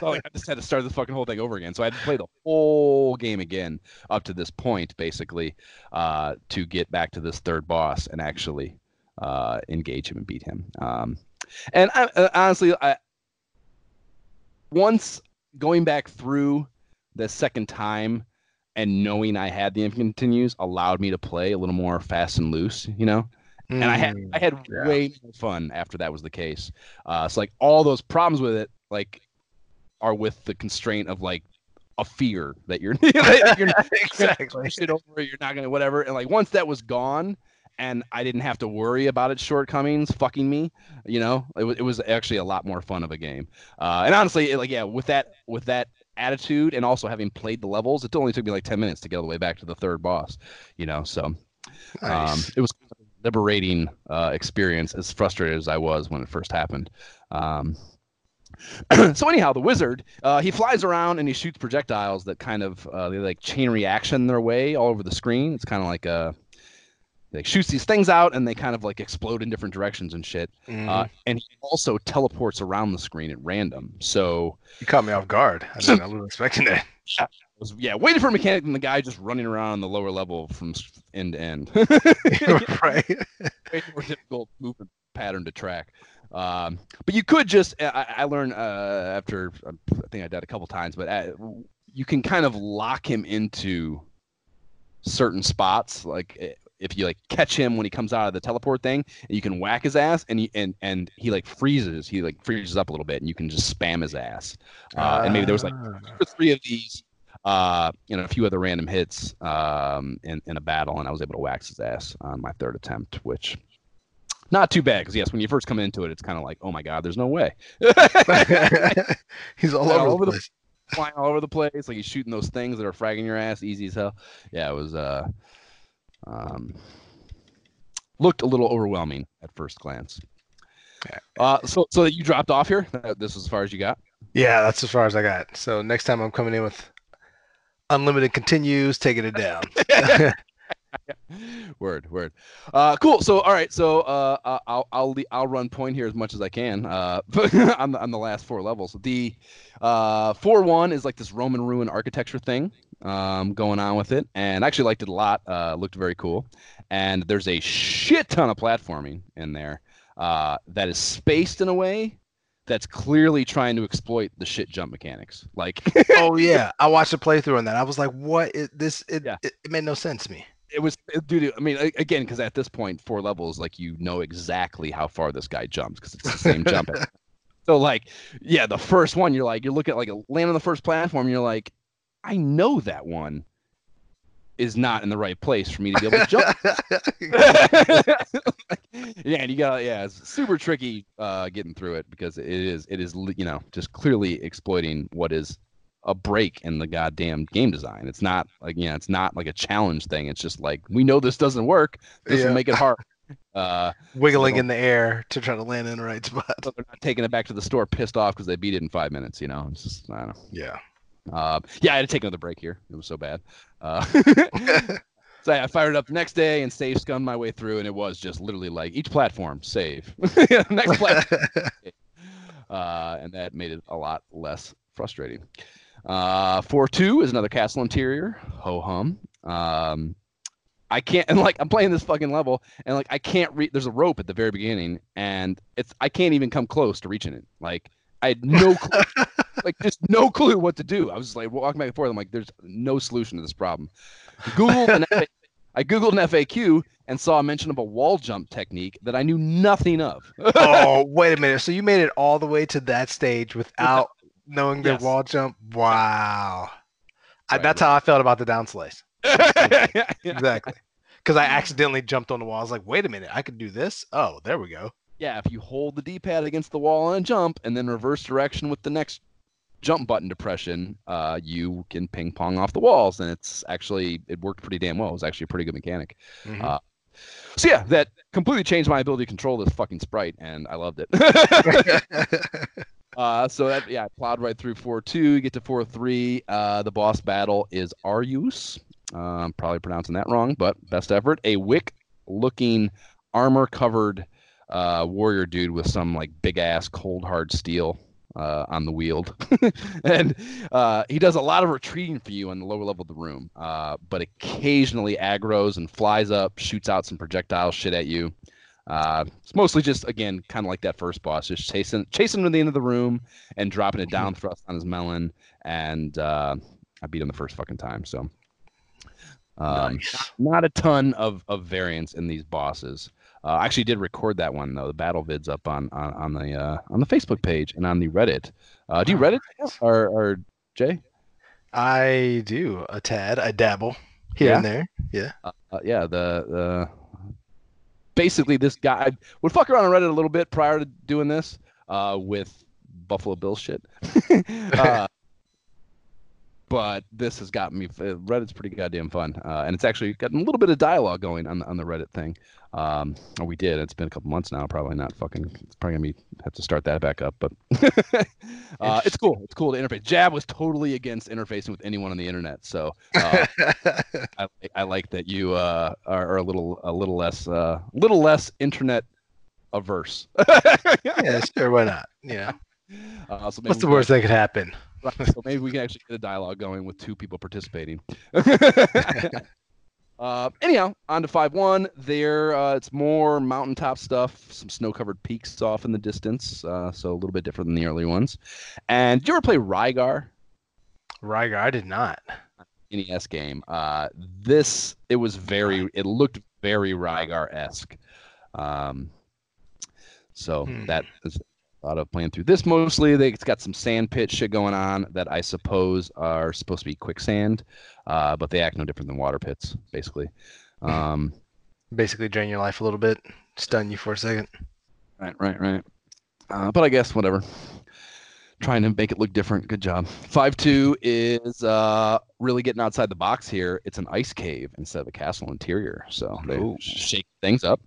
like, I just had to start the fucking whole thing over again. So I had to play the whole game again up to this point, basically, uh, to get back to this third boss and actually uh, engage him and beat him. Um, and I, uh, honestly, I once going back through the second time and knowing I had the infinite continues allowed me to play a little more fast and loose, you know. Mm, and I had I had yeah. way more fun after that was the case. Uh, so like all those problems with it, like, are with the constraint of like a fear that you're, *laughs* that you're not *laughs* exactly shit over you're not gonna whatever. And like once that was gone, and I didn't have to worry about its shortcomings fucking me. You know, it was it was actually a lot more fun of a game. Uh, and honestly, it, like yeah, with that with that attitude and also having played the levels, it only took me like ten minutes to get all the way back to the third boss. You know, so um, it was liberating uh, experience. As frustrated as I was when it first happened. Um, *clears throat* so anyhow, the wizard uh, he flies around and he shoots projectiles that kind of uh, they like chain reaction their way all over the screen. It's kind of like a like shoots these things out and they kind of like explode in different directions and shit. Mm. Uh, and he also teleports around the screen at random. So you caught me off guard. I, didn't, I wasn't expecting that. Yeah, *laughs* was, yeah, waiting for a mechanic and the guy just running around on the lower level from end to end. *laughs* *laughs* right. Way more difficult movement pattern to track. Um, but you could just, I, I learned uh, after, I think I did a couple times, but uh, you can kind of lock him into certain spots. Like eh, if you like catch him when he comes out of the teleport thing, you can whack his ass, and he and and he like freezes, he like freezes up a little bit, and you can just spam his ass. Uh, and maybe there was like two or ah. three of these, uh, you know, a few other random hits um, in in a battle, and I was able to wax his ass on my third attempt, which not too bad because yes, when you first come into it, it's kind of like, oh my god, there's no way. *laughs* he's all, all over, the place. flying all over the place. Like he's shooting those things that are fragging your ass, easy as hell. Yeah, it was. uh um, looked a little overwhelming at first glance. Uh, so, so that you dropped off here. This is as far as you got. Yeah, that's as far as I got. So next time I'm coming in with unlimited continues, taking it down. *laughs* *laughs* word, word. Uh, cool. So, all right. So, uh, I'll I'll I'll run point here as much as I can. Uh, *laughs* on the on the last four levels. The uh four one is like this Roman ruin architecture thing um, going on with it, and I actually liked it a lot. Uh, looked very cool, and there's a shit ton of platforming in there uh, that is spaced in a way that's clearly trying to exploit the shit jump mechanics. Like, oh *laughs* yeah, I watched a playthrough on that. I was like, what is this? It, yeah. it, it made no sense to me. It was, dude. I mean, again, because at this point, four levels, like you know exactly how far this guy jumps because it's the same *laughs* jump. So like, yeah, the first one, you're like, you look at like a land on the first platform, you're like, I know that one is not in the right place for me to be able to jump. *laughs* *laughs* yeah, and you got yeah, it's super tricky uh, getting through it because it is it is you know just clearly exploiting what is a break in the goddamn game design. It's not like yeah, it's not like a challenge thing. It's just like we know this doesn't work. This yeah. will make it hard. *laughs* Uh, Wiggling in the air to try to land in the right spot. So they're not taking it back to the store pissed off because they beat it in five minutes. You know, it's just I don't know. Yeah. Uh, yeah, I had to take another break here. It was so bad. Uh, *laughs* *laughs* so I fired it up the next day and save scummed my way through, and it was just literally like each platform save, *laughs* next platform, uh, and that made it a lot less frustrating. Uh, four two is another castle interior. Ho hum. Um, I can't and like I'm playing this fucking level and like I can't read. There's a rope at the very beginning, and it's I can't even come close to reaching it. Like I had no clue, like just no clue what to do. I was like walking back and forth. I'm like, there's no solution to this problem. FA- I googled an FAQ and saw a mention of a wall jump technique that I knew nothing of. oh, wait a minute. So you made it all the way to that stage without knowing the yes. wall jump? Wow. I, that's how I felt about the down slice. *laughs* exactly. Because I accidentally jumped on the wall. I was like, wait a minute, I could do this? Oh, there we go yeah, if you hold the D-pad against the wall and jump, and then reverse direction with the next jump button depression, uh, you can ping pong off the walls, and it's actually it worked pretty damn well. It was actually a pretty good mechanic. Mm-hmm. Uh, so yeah, that completely changed my ability to control this fucking sprite, and I loved it. *laughs* *laughs* uh, so that yeah, I plowed right through four two, get to four three. Uh, the boss battle is Arius. Uh, I'm probably pronouncing that wrong, but best effort. A wick looking armor covered uh, warrior dude with some like big ass cold hard steel uh, on the wield, *laughs* and uh, he does a lot of retreating for you on the lower level of the room, uh, but occasionally aggroes and flies up, shoots out some projectile shit at you. Uh, it's mostly just again kind of like that first boss, just chasing chasing him to the end of the room and dropping it down *laughs* thrust on his melon, and uh, I beat him the first fucking time. So um, Nice. not a ton of of variance in these bosses. Uh, I actually did record that one though. The battle vids up on on, on the uh, on the Facebook page and on the Reddit. Uh, do you Reddit nice. or or Jae? I do a tad. I dabble here Yeah? and there. Yeah. Uh, yeah, the the basically this guy I would fuck around on Reddit a little bit prior to doing this uh, with Buffalo Bill shit. *laughs* *laughs* but this has gotten me. uh, Reddit's pretty goddamn fun, uh, and it's actually gotten a little bit of dialogue going on the on the Reddit thing. Um, or we did. It's been a couple months now. Probably not fucking. It's probably gonna be have to start that back up. But *laughs* uh, it's cool. It's cool to interface. Jab was totally against interfacing with anyone on the internet. So uh, *laughs* I, I like that you uh, are, are a little a little less uh, little less internet averse. *laughs* yeah, sure. Why not? Yeah. Uh, so What's the worst that could happen? Right, *laughs* so maybe we can actually get a dialogue going with two people participating. *laughs* uh, anyhow, on to five one. There, uh, it's more mountaintop stuff, some snow-covered peaks off in the distance, uh, so a little bit different than the early ones. And did you ever play Rygar? Rygar, I did not. NES game. Uh, this it was very. It looked very Rygar-esque. Um, so Hmm. that is lot of playing through this mostly. They, it's got some sand pit shit going on that I suppose are supposed to be quicksand, uh, but they act no different than water pits, basically. *laughs* Um, Basically, drain your life a little bit, stun you for a second. Right, right, right. Uh, but I guess whatever. Trying to make it look different. Good job. Five two is uh, really getting outside the box here. It's an ice cave instead of a castle interior, so they Ooh. shake things up.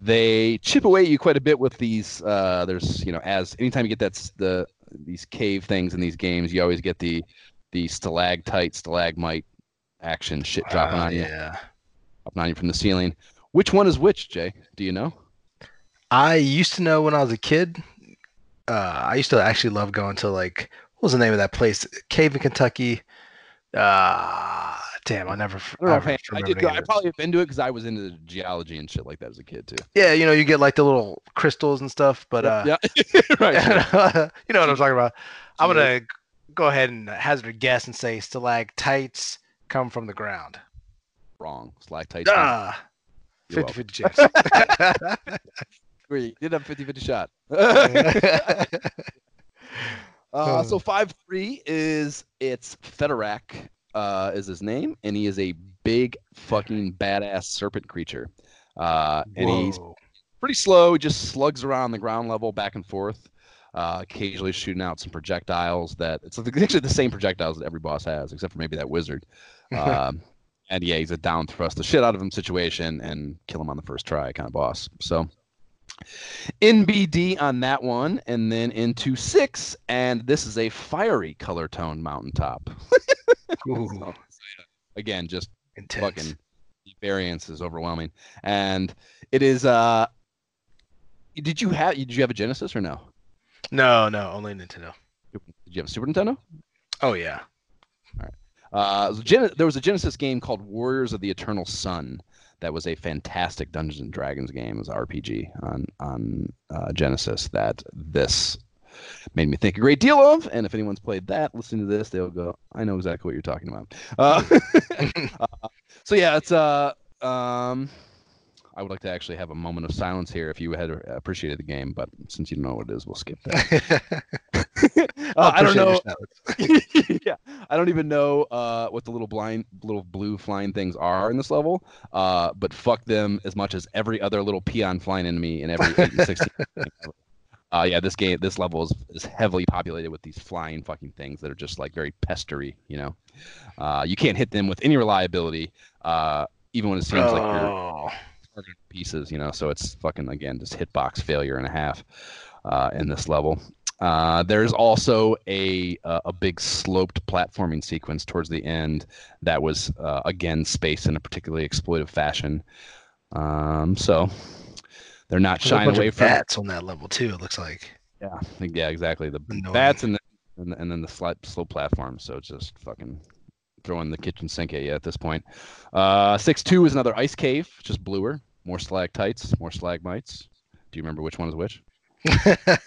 They chip away at you quite a bit with these. Uh, there's you know as anytime you get that the these cave things in these games, you always get the the stalactite stalagmite action shit dropping Uh, on you, Yeah. dropping on you from the ceiling. Which one is which, Jae? Do you know? I used to know when I was a kid. Uh, I used to actually love going to like what was the name of that place? Cave in Kentucky. Uh, damn, I never. I I, did go. I probably have been to it because I was into the geology and shit like that as a kid too. Yeah, you know, you get like the little crystals and stuff, but uh, yeah, *laughs* right. sure. *laughs* you know what I'm talking about. I'm gonna go ahead and hazard a guess and say stalactites come from the ground. Wrong. Stalactites. Ah, You're 50 50 chance. *laughs* You did have 50 50 shot. Uh, so 5 3 is it's Fedorak, uh, is his name, and he is a big fucking badass serpent creature. Uh, and he's pretty slow. He just slugs around the ground level back and forth, uh, occasionally shooting out some projectiles that it's *laughs* actually the same projectiles that every boss has, except for maybe that wizard. *laughs* Um, and yeah, he's a down thrust the shit out of him situation and kill him on the first try kind of boss. So NBD on that one, and then into six, and this is a fiery color tone mountaintop. *laughs* So, again, just intense. fucking the variance is overwhelming and it is uh did you have did you have a genesis or no No, no, only Nintendo. did you have a super nintendo Oh yeah. uh so Gen- there was a genesis game called warriors of the eternal sun that was a fantastic dungeons and dragons game was rpg on on uh, genesis that this made me think a great deal of. And if anyone's played that listening to this they'll go i know exactly what you're talking about. Uh, *laughs* uh, so yeah it's uh um i would like to actually have a moment of silence here if you had appreciated the game but since you don't know what it is we'll skip that *laughs* uh, i don't know *laughs* yeah, I don't even know uh, what the little blind, little blue flying things are in this level. Uh, but fuck them as much as every other little peon flying enemy in every 8 and 16. *laughs* uh, yeah, this game, this level is, is heavily populated with these flying fucking things that are just like very pestery. You know, uh, you can't hit them with any reliability, uh, even when it seems like you're Oh, targeted pieces, you know. So it's fucking again just hitbox failure and a half uh, in this level. Uh, there's also a uh, a big sloped platforming sequence towards the end that was uh, again spaced in a particularly exploitive fashion. Um, so They're not shying away from bats on that level too. It looks like. Yeah, yeah, exactly. The Annoying. bats and the, and, and then the slight, slow platform. So it's just fucking throwing the kitchen sink at you at this point. Uh, six two is another ice cave, just bluer, more slag stalactites, more stalagmites. Do you remember which one is which? *laughs*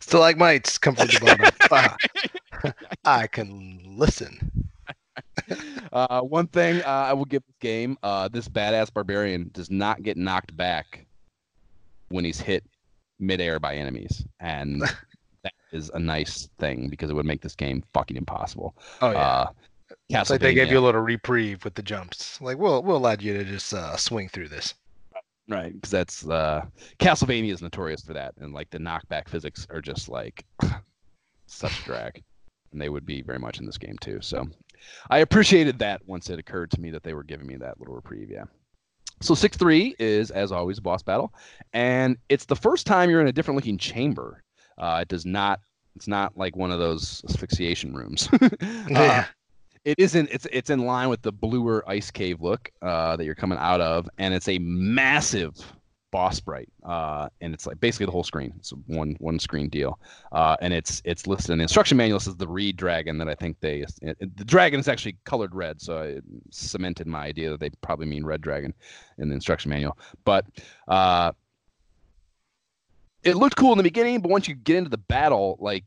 Stalagmites come from the bottom. *laughs* I can listen. *laughs* Uh, one thing uh, I will give this game: uh, this badass barbarian does not get knocked back when he's hit midair by enemies, and that is a nice thing because it would make this game fucking impossible. Oh yeah. It's like they gave you a little reprieve with the jumps. Like we'll we'll allow you to just uh, swing through this. Right, because that's uh, Castlevania is notorious for that, and like the knockback physics are just like *sighs* such drag, and they would be very much in this game too. So I appreciated that once it occurred to me that they were giving me that little reprieve. Yeah. So six three is as always a boss battle, and it's the first time you're in a different looking chamber. Uh, it does not. It's not like one of those asphyxiation rooms. *laughs* uh, it isn't. It's it's in line with the bluer ice cave look uh, that you're coming out of, and it's a massive boss sprite, uh, and it's like basically the whole screen. It's one one screen deal, uh, and it's it's listed in the instruction manual. Is the Reed Dragon that I think they it, it, the dragon is actually colored red, so it cemented my idea that they probably mean red dragon in the instruction manual. But uh, it looked cool in the beginning, but once you get into the battle, like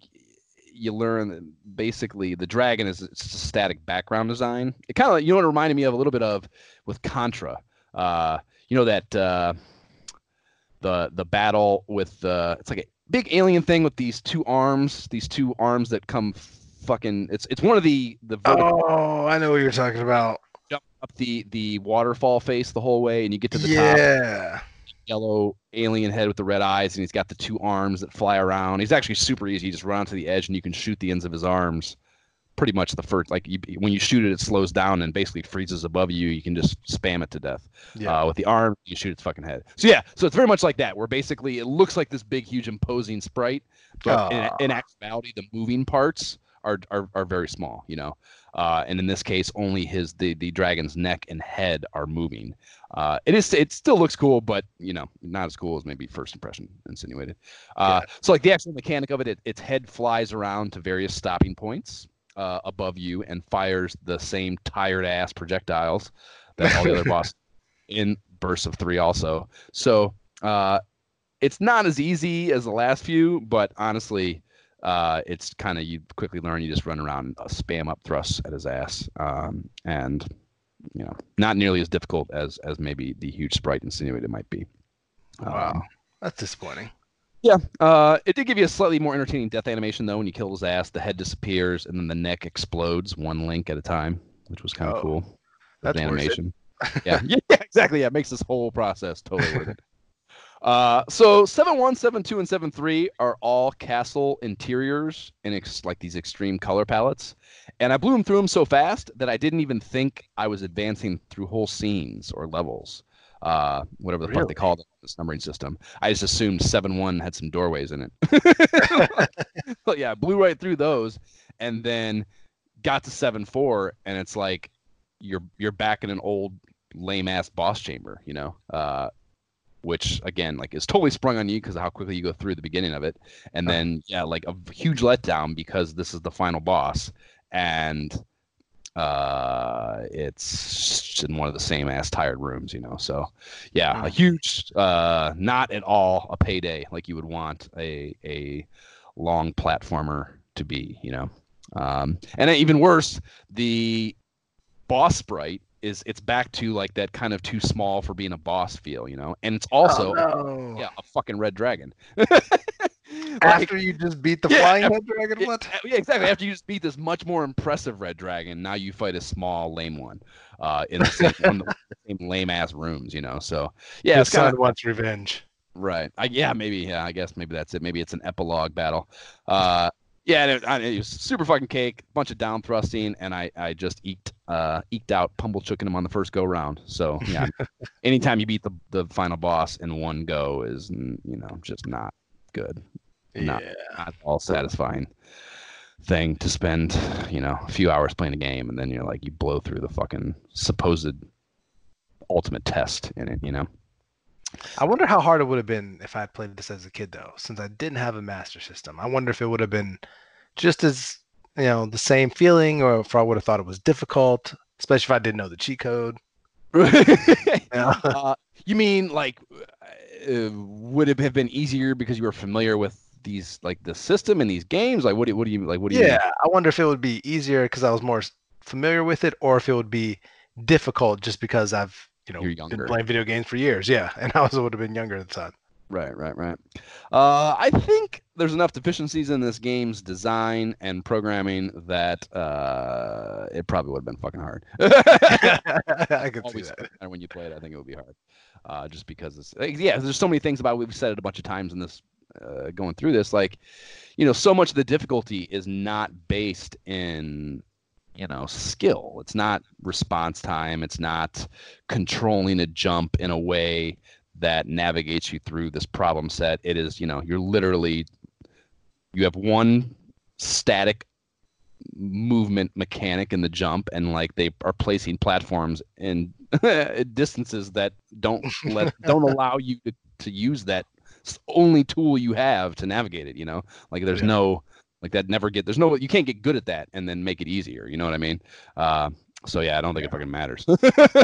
you learn that basically the dragon is it's a static background design. It kind of you know what it reminded me of a little bit of with Contra. Uh, you know that uh, the the battle with the it's like a big alien thing with these two arms, these two arms that come fucking. It's it's one of the the. Vertical, oh, I know what you're talking about. Jump up the the waterfall face the whole way, and you get to the yeah. top. Yeah yellow alien head with the red eyes, and he's got the two arms that fly around. He's actually super easy. You just run onto the edge, and you can shoot the ends of his arms. Pretty much the first, like you, when you shoot it, it slows down and basically freezes above you. You can just spam it to death. Yeah. Uh, with the arm, you shoot its fucking head. So yeah, so it's very much like that, where basically it looks like this big, huge, imposing sprite, but in, in actuality, the moving parts are, are are very small. You know, uh, and in this case, only his the the dragon's neck and head are moving. Uh, it is it still looks cool, but you know, not as cool as maybe first impression insinuated. Uh, yeah. So like the actual mechanic of it, it, its head flies around to various stopping points uh, above you and fires the same tired ass projectiles that all the other *laughs* bosses in bursts of three also. So uh, it's not as easy as the last few, but honestly, uh, it's kind of you quickly learn. You just run around, uh, spam up thrusts at his ass, um, and you know, not nearly as difficult as as maybe the huge sprite insinuated might be. Wow, um, that's disappointing. Yeah, uh, it did give you a slightly more entertaining death animation though. When you kill his ass, the head disappears and then the neck explodes one link at a time, which was kind of oh, cool. That's animation. *laughs* yeah, *laughs* yeah, exactly. Yeah, it makes this whole process totally worth it. Uh, so seven one, seven two, and seven three are all castle interiors in ex- like these extreme color palettes, and I blew them through them so fast that I didn't even think I was advancing through whole scenes or levels, uh, whatever the really? fuck they called it, this numbering system. I just assumed seven one had some doorways in it. *laughs* *laughs* but yeah, I blew right through those, and then got to seven four, and it's like you're you're back in an old lame ass boss chamber, you know. Uh, which again like is totally sprung on you because of how quickly you go through the beginning of it. And then yeah like a huge letdown because this is the final boss and uh it's in one of the same ass tired rooms you know? So yeah a huge uh not at all a payday like you would want a a long platformer to be you know? Um and even worse the boss sprite is it's back to like that kind of too small for being a boss feel, you know. And it's also oh, no. yeah, a fucking red dragon. *laughs* like, after you just beat the yeah, flying after, red dragon, yeah, what? Yeah, exactly. After you just beat this much more impressive red dragon, now you fight a small lame one, uh, in the same, one the *laughs* same lame ass rooms, you know. So yeah, it's kind of wants revenge. Right. I, yeah, maybe. Yeah, I guess maybe that's it. Maybe it's an epilogue battle. Uh, yeah, it, it, was super fucking cake, bunch of down thrusting, and I, I just eked uh, eked out Pumblechook him on the first go round. So yeah, *laughs* anytime you beat the, the final boss in one go is you know just not good, not, yeah. not all satisfying thing to spend you know a few hours playing a game and then you're like you blow through the fucking supposed ultimate test in it, you know. I wonder how hard it would have been if I had played this as a kid, though, since I didn't have a master system. I wonder if it would have been just as you know the same feeling, or if I would have thought it was difficult, especially if I didn't know the cheat code. *laughs* Yeah. *laughs* uh, you mean like uh, would it have been easier because you were familiar with these like the system and these games? Like what do what do you like? What do you? yeah, mean? I wonder if it would be easier because I was more familiar with it, or if it would be difficult just because I've you know You're been playing video games for years. Yeah, *laughs* and I also would have been younger at the time. Right, right, right. Uh, I think there's enough deficiencies in this game's design and programming that uh, it probably would have been fucking hard. *laughs* I *laughs* could see that. and when you play it, I think it would be hard. Uh, just because it's yeah, there's so many things about it. We've said it a bunch of times in this uh, going through this. Like, you know, so much of the difficulty is not based in you know skill. It's not response time. It's not controlling a jump in a way that navigates you through this problem set. It is, you know, you're literally you have one static movement mechanic in the jump and like they are placing platforms in *laughs* distances that don't let *laughs* don't allow you to, to use that only tool you have to navigate it you know like there's Yeah. no like that never get there's no you can't get good at that and then make it easier you know what i mean uh so yeah i don't think it fucking matters *laughs*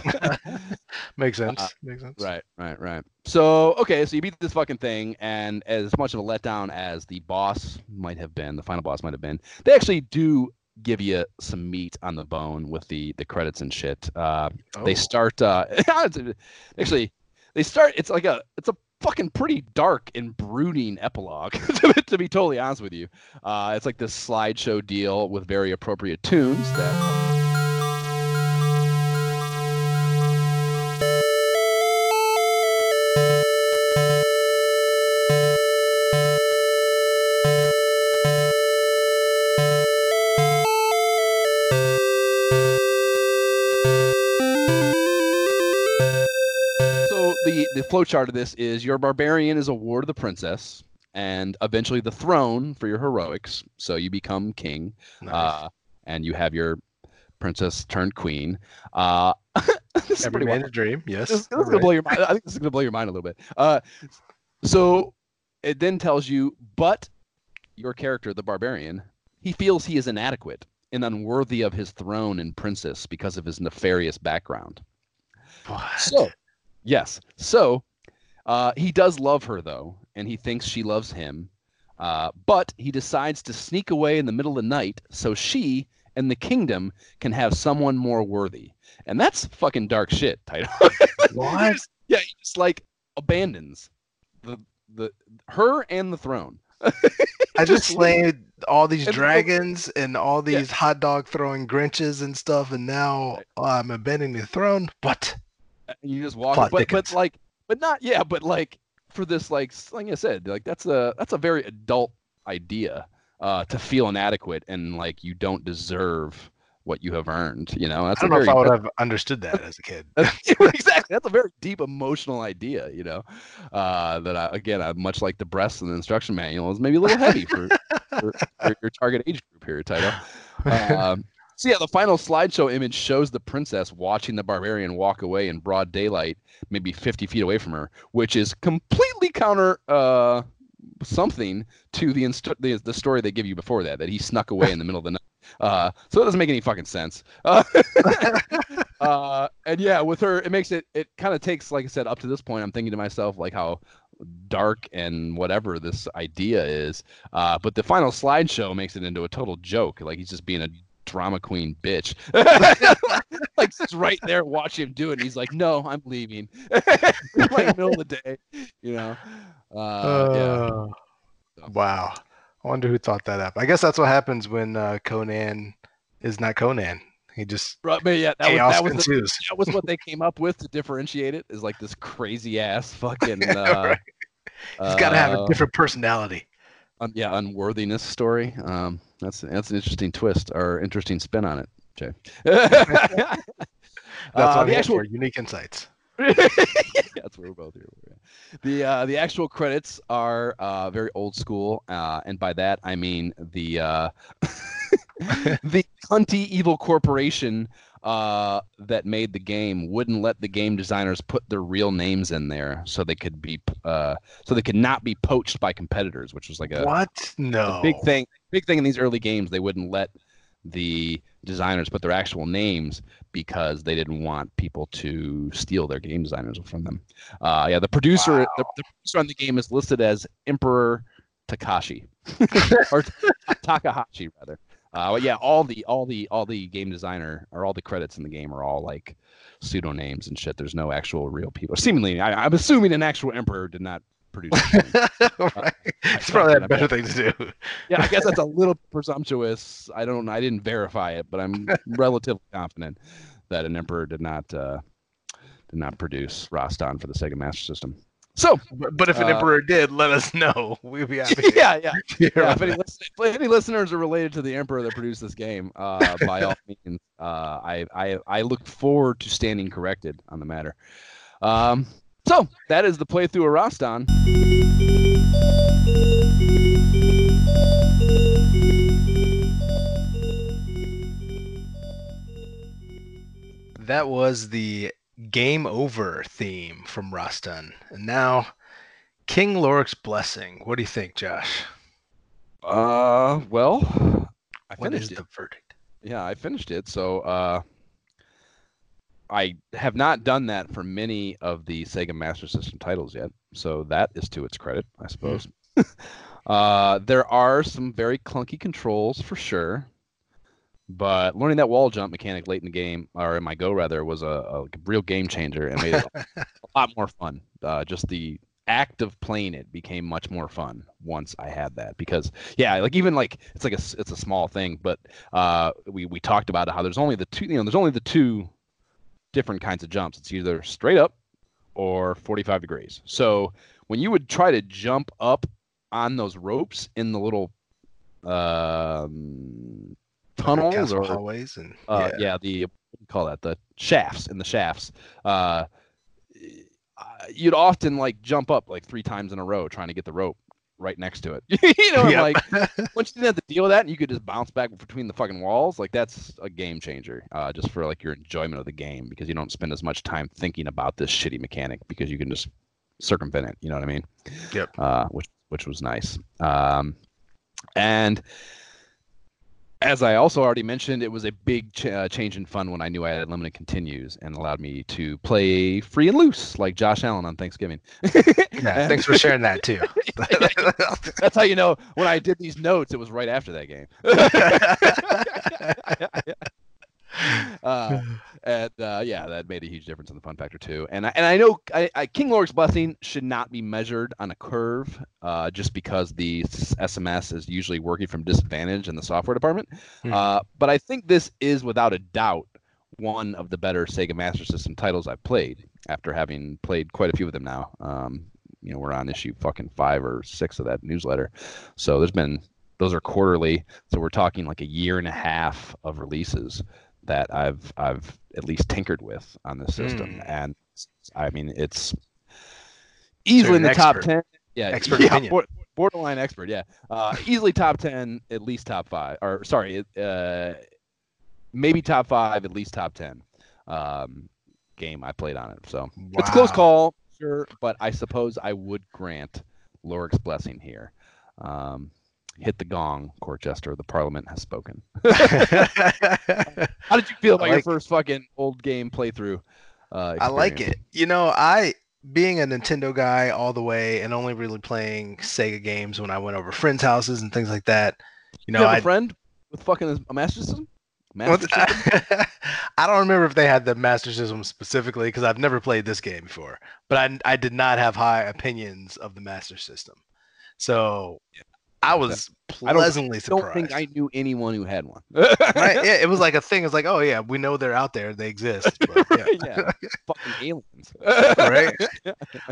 *laughs* Makes sense. Uh, Makes sense. Right, right, right. So, okay, so you beat this fucking thing, and as much of a letdown as the boss might have been, the final boss might have been, they actually do give you some meat on the bone with the the credits and shit. Uh, They Oh. start uh, *laughs* actually, they start. It's like a it's a fucking pretty dark and brooding epilogue. *laughs* to, be- to be totally honest with you, uh, it's like this slideshow deal with very appropriate tunes that. The flowchart of this is your barbarian is a ward of the princess, and eventually the throne for your heroics. So you become king, Nice. uh, and you have your princess turned queen. Uh, *laughs* Every man's dream. Yes. This, this is gonna blow your mind. I think this is gonna blow your mind a little bit. Uh, so it then tells you, but your character, the barbarian, he feels he is inadequate and unworthy of his throne and princess because of his nefarious background. What? So, yes. So, uh, he does love her though, and he thinks she loves him. Uh, but he decides to sneak away in the middle of the night so she and the kingdom can have someone more worthy. And that's fucking dark shit, Title. *laughs* What? yeah, he just like abandons the the her and the throne. *laughs* I just slayed all these and- dragons and all Yeah. these hot dog throwing Grinches and stuff, and now I'm abandoning the throne. What? And you just walk Plot but, but like but not yeah but like for this like like i said like that's a that's a very adult idea uh to feel inadequate and like you don't deserve what you have earned you know? That's I don't know a if I would have understood that as a kid. *laughs* *laughs* exactly that's a very deep emotional idea you know? Uh that I, again i much like the breasts in the instruction manual is maybe a little heavy for, for, for your target age group here title *laughs* um, so yeah, the final slideshow image shows the princess watching the barbarian walk away in broad daylight, maybe 50 feet away from her, which is completely counter uh, something to the, inst- the the story they give you before that, that he snuck away in the middle of the night. Uh, so it doesn't make any fucking sense. Uh, *laughs* uh, and yeah, with her, it makes it. It kind of takes, like I said, up to this point. I'm thinking to myself, like how dark and whatever this idea is. Uh, but the final slideshow makes it into a total joke. Like he's just being a drama queen bitch. *laughs* *laughs* like just right there, watch him do it. And he's like, "No, I'm leaving." *laughs* like middle of the day, you know. Uh, yeah. Uh, Wow. I wonder who thought that up. I guess that's what happens when uh, Conan is not Conan. He just Right, but yeah, that was, that was the, that was what they came up with to differentiate it. Is like this crazy ass fucking. Uh, Right. He's got to have a uh, different personality. Un- yeah, unworthiness story. Um, that's that's an interesting twist or interesting spin on it, Jae. *laughs* That's Uh, the actual unique insights. *laughs* that's what we're both here The uh, the actual credits are uh, very old school, uh, and by that I mean the uh, *laughs* the cunty evil corporation uh, that made the game wouldn't let the game designers put their real names in there, so they could be uh, so they could not be poached by competitors, which was like a what? No, a big thing. Big thing in these early games. They wouldn't let the designers put their actual names because they didn't want people to steal their game designers from them. Uh, yeah, the producer, wow. the, the, producer on the game is listed as Emperor Takashi *laughs* or Takahashi rather. Uh, yeah, all the all the all the game designer or all the credits in the game are all like pseudonames and shit. There's no actual real people. Seemingly, I, am assuming an actual emperor did not produce. *laughs* right. It's probably a better thing to do. yeah, I guess that's a little *laughs* presumptuous. I don't. I didn't verify it, but I'm relatively confident that an emperor did not uh, did not produce Rastan for the Sega Master System. So, but if an uh, emperor did, let us *laughs* know. We'd be happy. Yeah, yeah. *laughs* yeah if, any if, any listeners are related to the emperor that produced this game, uh, by all *laughs* means, uh, I, I I look forward to standing corrected on the matter. Um, so that is the playthrough of Rastan. That was the Game Over theme from Rastan. And now, King Lorik's Blessing. What do you think, Josh? Uh, well, I what finished it. the verdict? Yeah, I finished it. So, uh, I have not done that for many of the Sega Master System titles yet. So that is to its credit, I suppose. Mm. *laughs* uh, there are some very clunky controls for sure. But learning that wall jump mechanic late in the game, or in my go rather, was a, a real game changer and made it *laughs* a lot more fun. Uh, just the act of playing it became much more fun once I had that because yeah, like even like it's like a it's a small thing, but uh, we we talked about how there's only the two you know there's only the two different kinds of jumps. It's either straight up or 45 degrees. So when you would try to jump up on those ropes in the little um, tunnels or hallways and uh, yeah. yeah. the call that the shafts in the shafts uh, you'd often like jump up like three times in a row trying to get the rope right next to it *laughs* you know yep. like *laughs* once you didn't have to deal with that and you could just bounce back between the fucking walls like that's a game changer uh, just for like your enjoyment of the game because you don't spend as much time thinking about this shitty mechanic because you can just circumvent it you know what i mean yep uh, which which was nice um, and as I also already mentioned, it was a big ch- uh, change in fun when I knew I had unlimited continues and allowed me to play free and loose like Josh Allen on Thanksgiving. yeah, *laughs* thanks for sharing that too. *laughs* That's how you know when I did these notes, it was right after that game. *laughs* *laughs* uh, *laughs* and uh, yeah, that made a huge difference in the fun factor too. And I, and I know I, I, King Lorik's blessing should not be measured on a curve, uh, just because the SMS is usually working from disadvantage in the software department. Hmm. Uh, but I think this is without a doubt one of the better Sega Master System titles I've played after having played quite a few of them now. Um, you know, we're on issue fucking five or six of that newsletter, so there's been those are quarterly, so we're talking like a year and a half of releases that I've I've at least tinkered with on the system, mm. and I mean it's easily so in the expert. top ten. Yeah, expert yeah, opinion. borderline expert. Yeah, uh, easily top ten, at least top five, or sorry, uh, maybe top five, at least top ten. Um, game I played on it, so wow. it's a close call, sure, but I suppose I would grant Lorik's blessing here. Um, hit the gong, court jester. The parliament has spoken. *laughs* *laughs* How did you feel about like, your first fucking old game playthrough? Uh, I like it. You know, I being a Nintendo guy all the way and only really playing Sega games when I went over friends' houses and things like that. You know, you have a friend with fucking a Master System. *laughs* Master System? I don't remember if they had the Master System specifically because I've never played this game before. But I, I did not have high opinions of the Master System. So yeah. I was pleasantly I surprised. I don't think I knew anyone who had one. right? Yeah, it was *laughs* like a thing. It's like, oh yeah, we know they're out there, they exist. *laughs* But, yeah. yeah. *laughs* fucking aliens. right.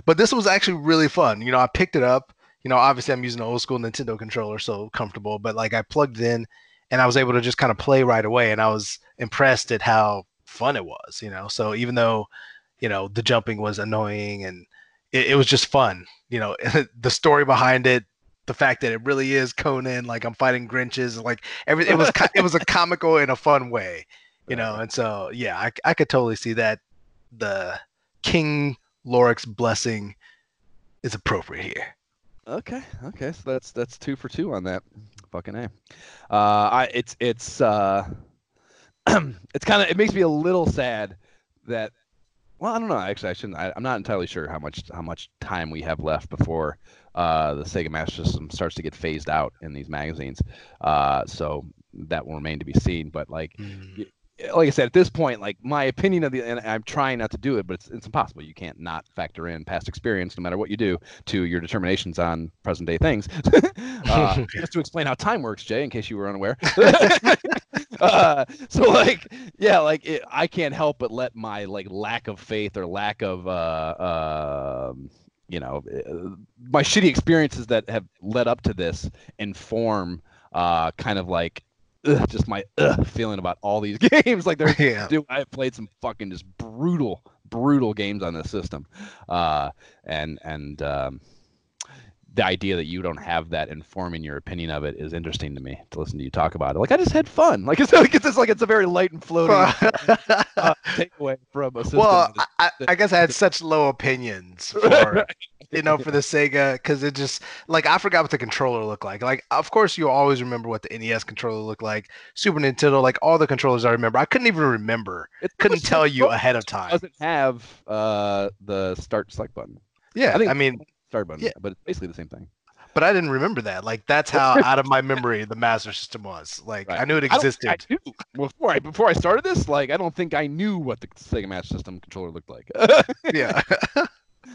But this was actually really fun. You know, I picked it up. You know, obviously I'm using an old school Nintendo controller, so comfortable. But like I plugged it in, and I was able to just kind of play right away, and I was impressed at how fun it was. You know, so even though, you know, the jumping was annoying and it, it was just fun. You know, the story behind it the fact that it really is Conan, like I'm fighting Grinches, like every it was *laughs* it was a comical in a fun way, you know, and so yeah, I I could totally see that the King Lorik's blessing is appropriate here. Okay, okay, so that's that's two for two on that. Fucking a. Uh, I it's it's uh, *clears throat* it's kind of it makes me a little sad that. Well, I don't know. Actually, I shouldn't. I, am not entirely sure how much how much time we have left before uh, the Sega Master System starts to get phased out in these magazines. Uh, so that will remain to be seen. But like, mm like I said, at this point, like my opinion of the, and I'm trying not to do it, but it's, it's impossible. You can't not factor in past experience, no matter what you do, to your determinations on present day things. *laughs* uh, *laughs* just to explain how time works, Jae, in case you were unaware. *laughs* uh, so, like, yeah, like it, I can't help but let my like lack of faith or lack of, uh, uh, you know, uh, my shitty experiences that have led up to this inform uh, kind of like ugh, just my ugh, feeling about all these *laughs* games. like there's, yeah. dude, I played some fucking just brutal, brutal games on this system, uh, and and um, the idea that you don't have that informing your opinion of it is interesting to me to listen to you talk about it. Like I just had fun. Like *laughs* it's like it's like it's a very light and floating *laughs* uh, takeaway from a system. Well, I, I, guess I had such low opinions *laughs* for you know for the Sega because it just like I forgot what the controller looked like. Like of course you always remember what the NES controller looked like, Super Nintendo, like all the controllers I remember. I couldn't even remember. It couldn't tell you ahead of time. Doesn't have uh, the start select button. Yeah, I, think I mean start button. Yeah, but it's basically the same thing. But I didn't remember that. Like that's how out of my memory the Master System was. Like right. I knew it existed. I I before I before I started this, like I don't think I knew what the Sega Master System controller looked like. *laughs* yeah.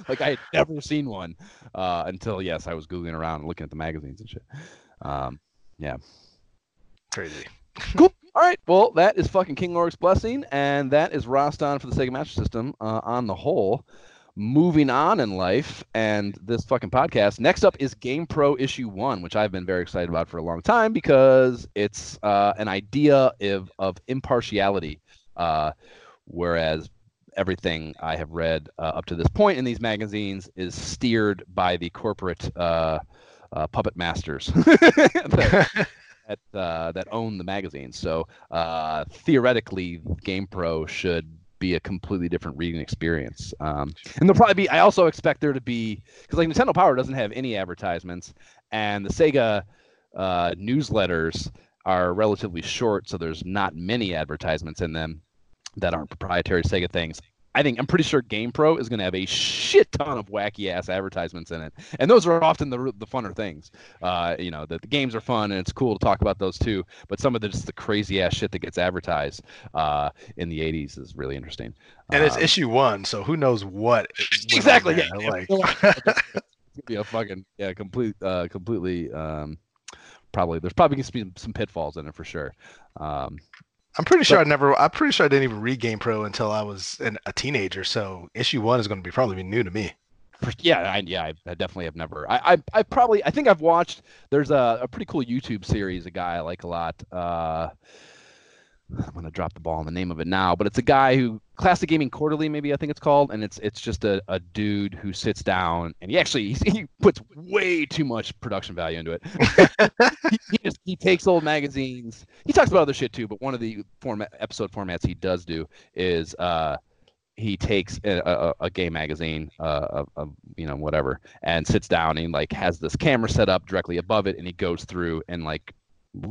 like I had never seen one uh, until yes, I was googling around and looking at the magazines and shit. Um, yeah. Crazy. cool. *laughs* All right. Well, that is fucking King Lorik's blessing, and that is Rastan for the Sega Master System uh, on the whole moving on in life and this fucking podcast. Next up is Game Pro issue one, which I've been very excited about for a long time because it's uh, an idea of, of impartiality. Uh, whereas everything I have read uh, up to this point in these magazines is steered by the corporate uh, uh, puppet masters. *laughs* that, that, uh, that own the magazine. So theoretically, Game Pro should be a completely different reading experience. Um, and there'll probably be. I also expect there to be because like Nintendo Power doesn't have any advertisements, and the Sega uh, newsletters are relatively short, so there's not many advertisements in them that aren't proprietary Sega things. I think I'm pretty sure GamePro is going to have a shit ton of wacky ass advertisements in it, and those are often the the funner things. Uh, you know, the, the games are fun and it's cool to talk about those too. But some of the just the crazy ass shit that gets advertised uh, in the '80s is really interesting. And it's um, issue one, so who knows what? Exactly. Yeah. Like. *laughs* be a fucking yeah, complete, uh, completely. Um, probably there's probably going to be some pitfalls in it for sure. Um, I'm pretty sure but, I never. I'm pretty sure I didn't even read Game Pro until I was an, a teenager. So issue one is going to be probably new to me. Yeah, I, yeah, I, definitely have never. I, I, I, probably. I think I've watched. There's a, a pretty cool YouTube series. A guy I like a lot. Uh, I'm gonna drop the ball on the name of it now, but it's a guy who Classic Gaming Quarterly, maybe I think it's called, and it's it's just a, a dude who sits down and he actually *laughs* he puts way too much production value into it. *laughs* he, he, just he takes old magazines. He talks about other shit too, but one of the format episode formats he does do is uh he takes a, a, a game magazine, uh, of, you know whatever, and sits down and like has this camera set up directly above it, and he goes through and like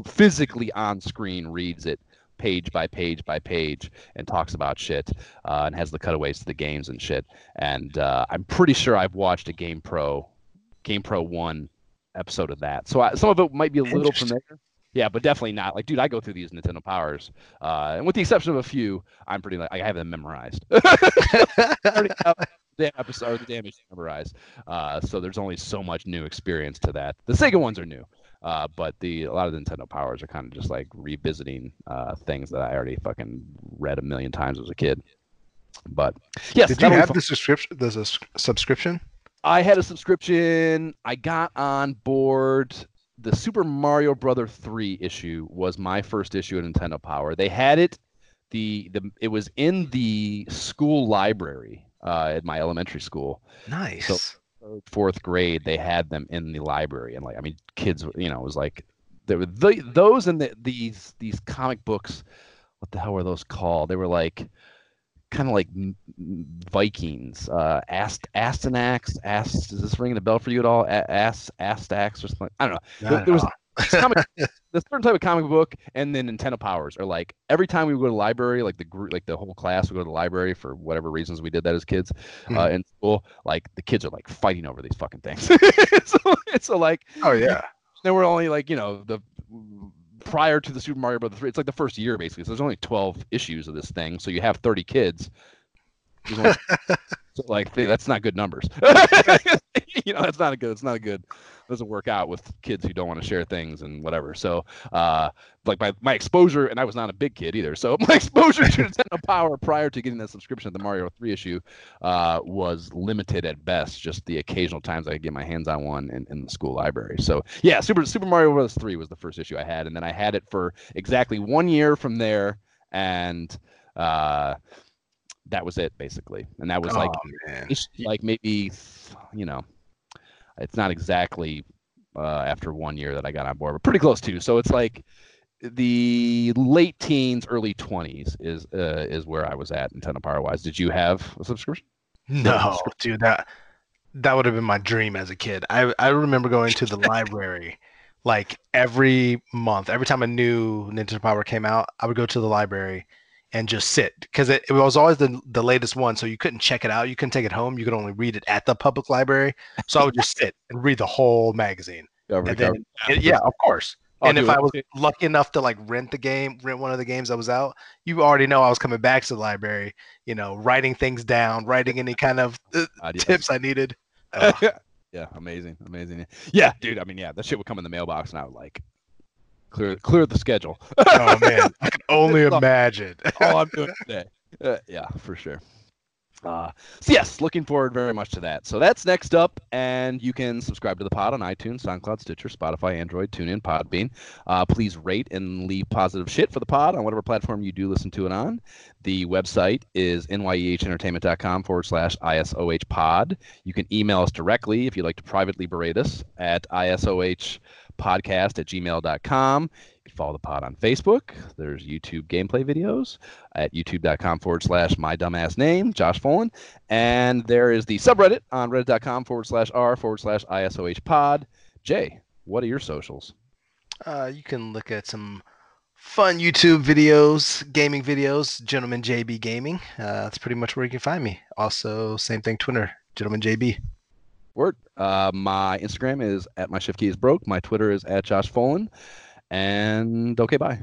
physically on screen reads it page by page by page and talks about shit uh, and has the cutaways to the games and shit. And uh, I'm pretty sure I've watched a Game Pro, Game Pro One episode of that. So I, some of it might be a little familiar. Yeah, but definitely not. Like, dude, I go through these Nintendo Powers, uh, and with the exception of a few, I'm pretty like I have them memorized. *laughs* the episode, the damage memorized. Uh, so there's only so much new experience to that. The Sega ones are new. Uh, but the a lot of the Nintendo powers are kind of just like revisiting uh, things that I already fucking read a million times as a kid. But yes, did you have the subscription? There's a subscription. I had a subscription. I got on board. The Super Mario Brother three issue was my first issue at Nintendo Power. They had it. The, the it was in the school library uh, at my elementary school. Nice. So third, fourth grade, they had them in the library, and like I mean, kids, you know, it was like there were the, those and the, these these comic books. what the hell were those called? They were like kind of like Vikings, uh, Ast Astyanax. Ast is this ringing a bell for you at all? Ast Astax or something? I don't know. There, there was comic, *laughs* the certain type of comic book, and then Nintendo Powers are like every time we would go to the library, like the group, like the whole class would go to the library for whatever reasons we did that as kids mm-hmm. uh, in school. Like the kids are like fighting over these fucking things. *laughs* so, so like, oh yeah, there were only like you know the prior to the Super Mario Brothers 3, it's like the first year basically. So there's only 12 issues of this thing. So you have 30 kids. Only, *laughs* so like that's not good numbers. *laughs* you know, that's not a good. It's not a good doesn't work out with kids who don't want to share things and whatever. So, uh, like my, my exposure, and I was not a big kid either. So *laughs* my exposure to Nintendo Power prior to getting that subscription at the Mario 3 issue uh, was limited at best. Just the occasional times I could get my hands on one in, in the school library. So yeah, Super Super Mario Bros. 3 was the first issue I had, and then I had it for exactly one year from there, and uh, that was it basically. And that was oh, like like maybe you know it's not exactly uh, after one year that I got on board, but pretty close to. So it's like the late teens, early twenties is uh, is where I was at in Nintendo Power wise. Did you have a subscription? No, dude, that that would have been my dream as a kid. I I remember going to the library like every month. Every time a new Nintendo Power came out, I would go to the library and just sit because it, it, was always the, the latest one so you couldn't check it out you couldn't take it home you could only read it at the public library so i would just sit and read the whole magazine *laughs* and then, and, yeah of course I'll and if I was lucky enough to like rent the game, rent one of the games that was out, you already know I was coming back to the library, you know, writing things down, writing any kind of uh, tips I needed. *laughs* Uh, yeah, amazing, amazing. Yeah, dude. I mean, yeah, that shit would come in the mailbox, and I would like, clear clear the schedule. *laughs* oh man, I can only *laughs* imagine. *laughs* all I'm doing today. Uh, yeah, for sure. Uh, so yes, looking forward very much to that. So that's next up, and you can subscribe to the pod on iTunes, SoundCloud, Stitcher, Spotify, Android, TuneIn, Podbean. Uh, please rate and leave positive shit for the pod on whatever platform you do listen to it on. The website is nyehentertainment.com forward slash ISOH pod. You can email us directly if you'd like to privately berate us at ISOH podcast at gmail.com. You can follow the pod on Facebook. There's YouTube gameplay videos at youtube.com forward slash my dumbass name, Josh Folan. And there is the subreddit on reddit.com forward slash r forward slash ISOH pod. Jae, what are your socials? Uh, you can look at some fun YouTube videos, gaming videos, Gentleman JB Gaming. Uh, that's pretty much where you can find me. Also, same thing, Twitter, Gentleman JB. Word. Uh, my Instagram is at my shift key is broke. My Twitter is at Josh Folan. And okay, bye.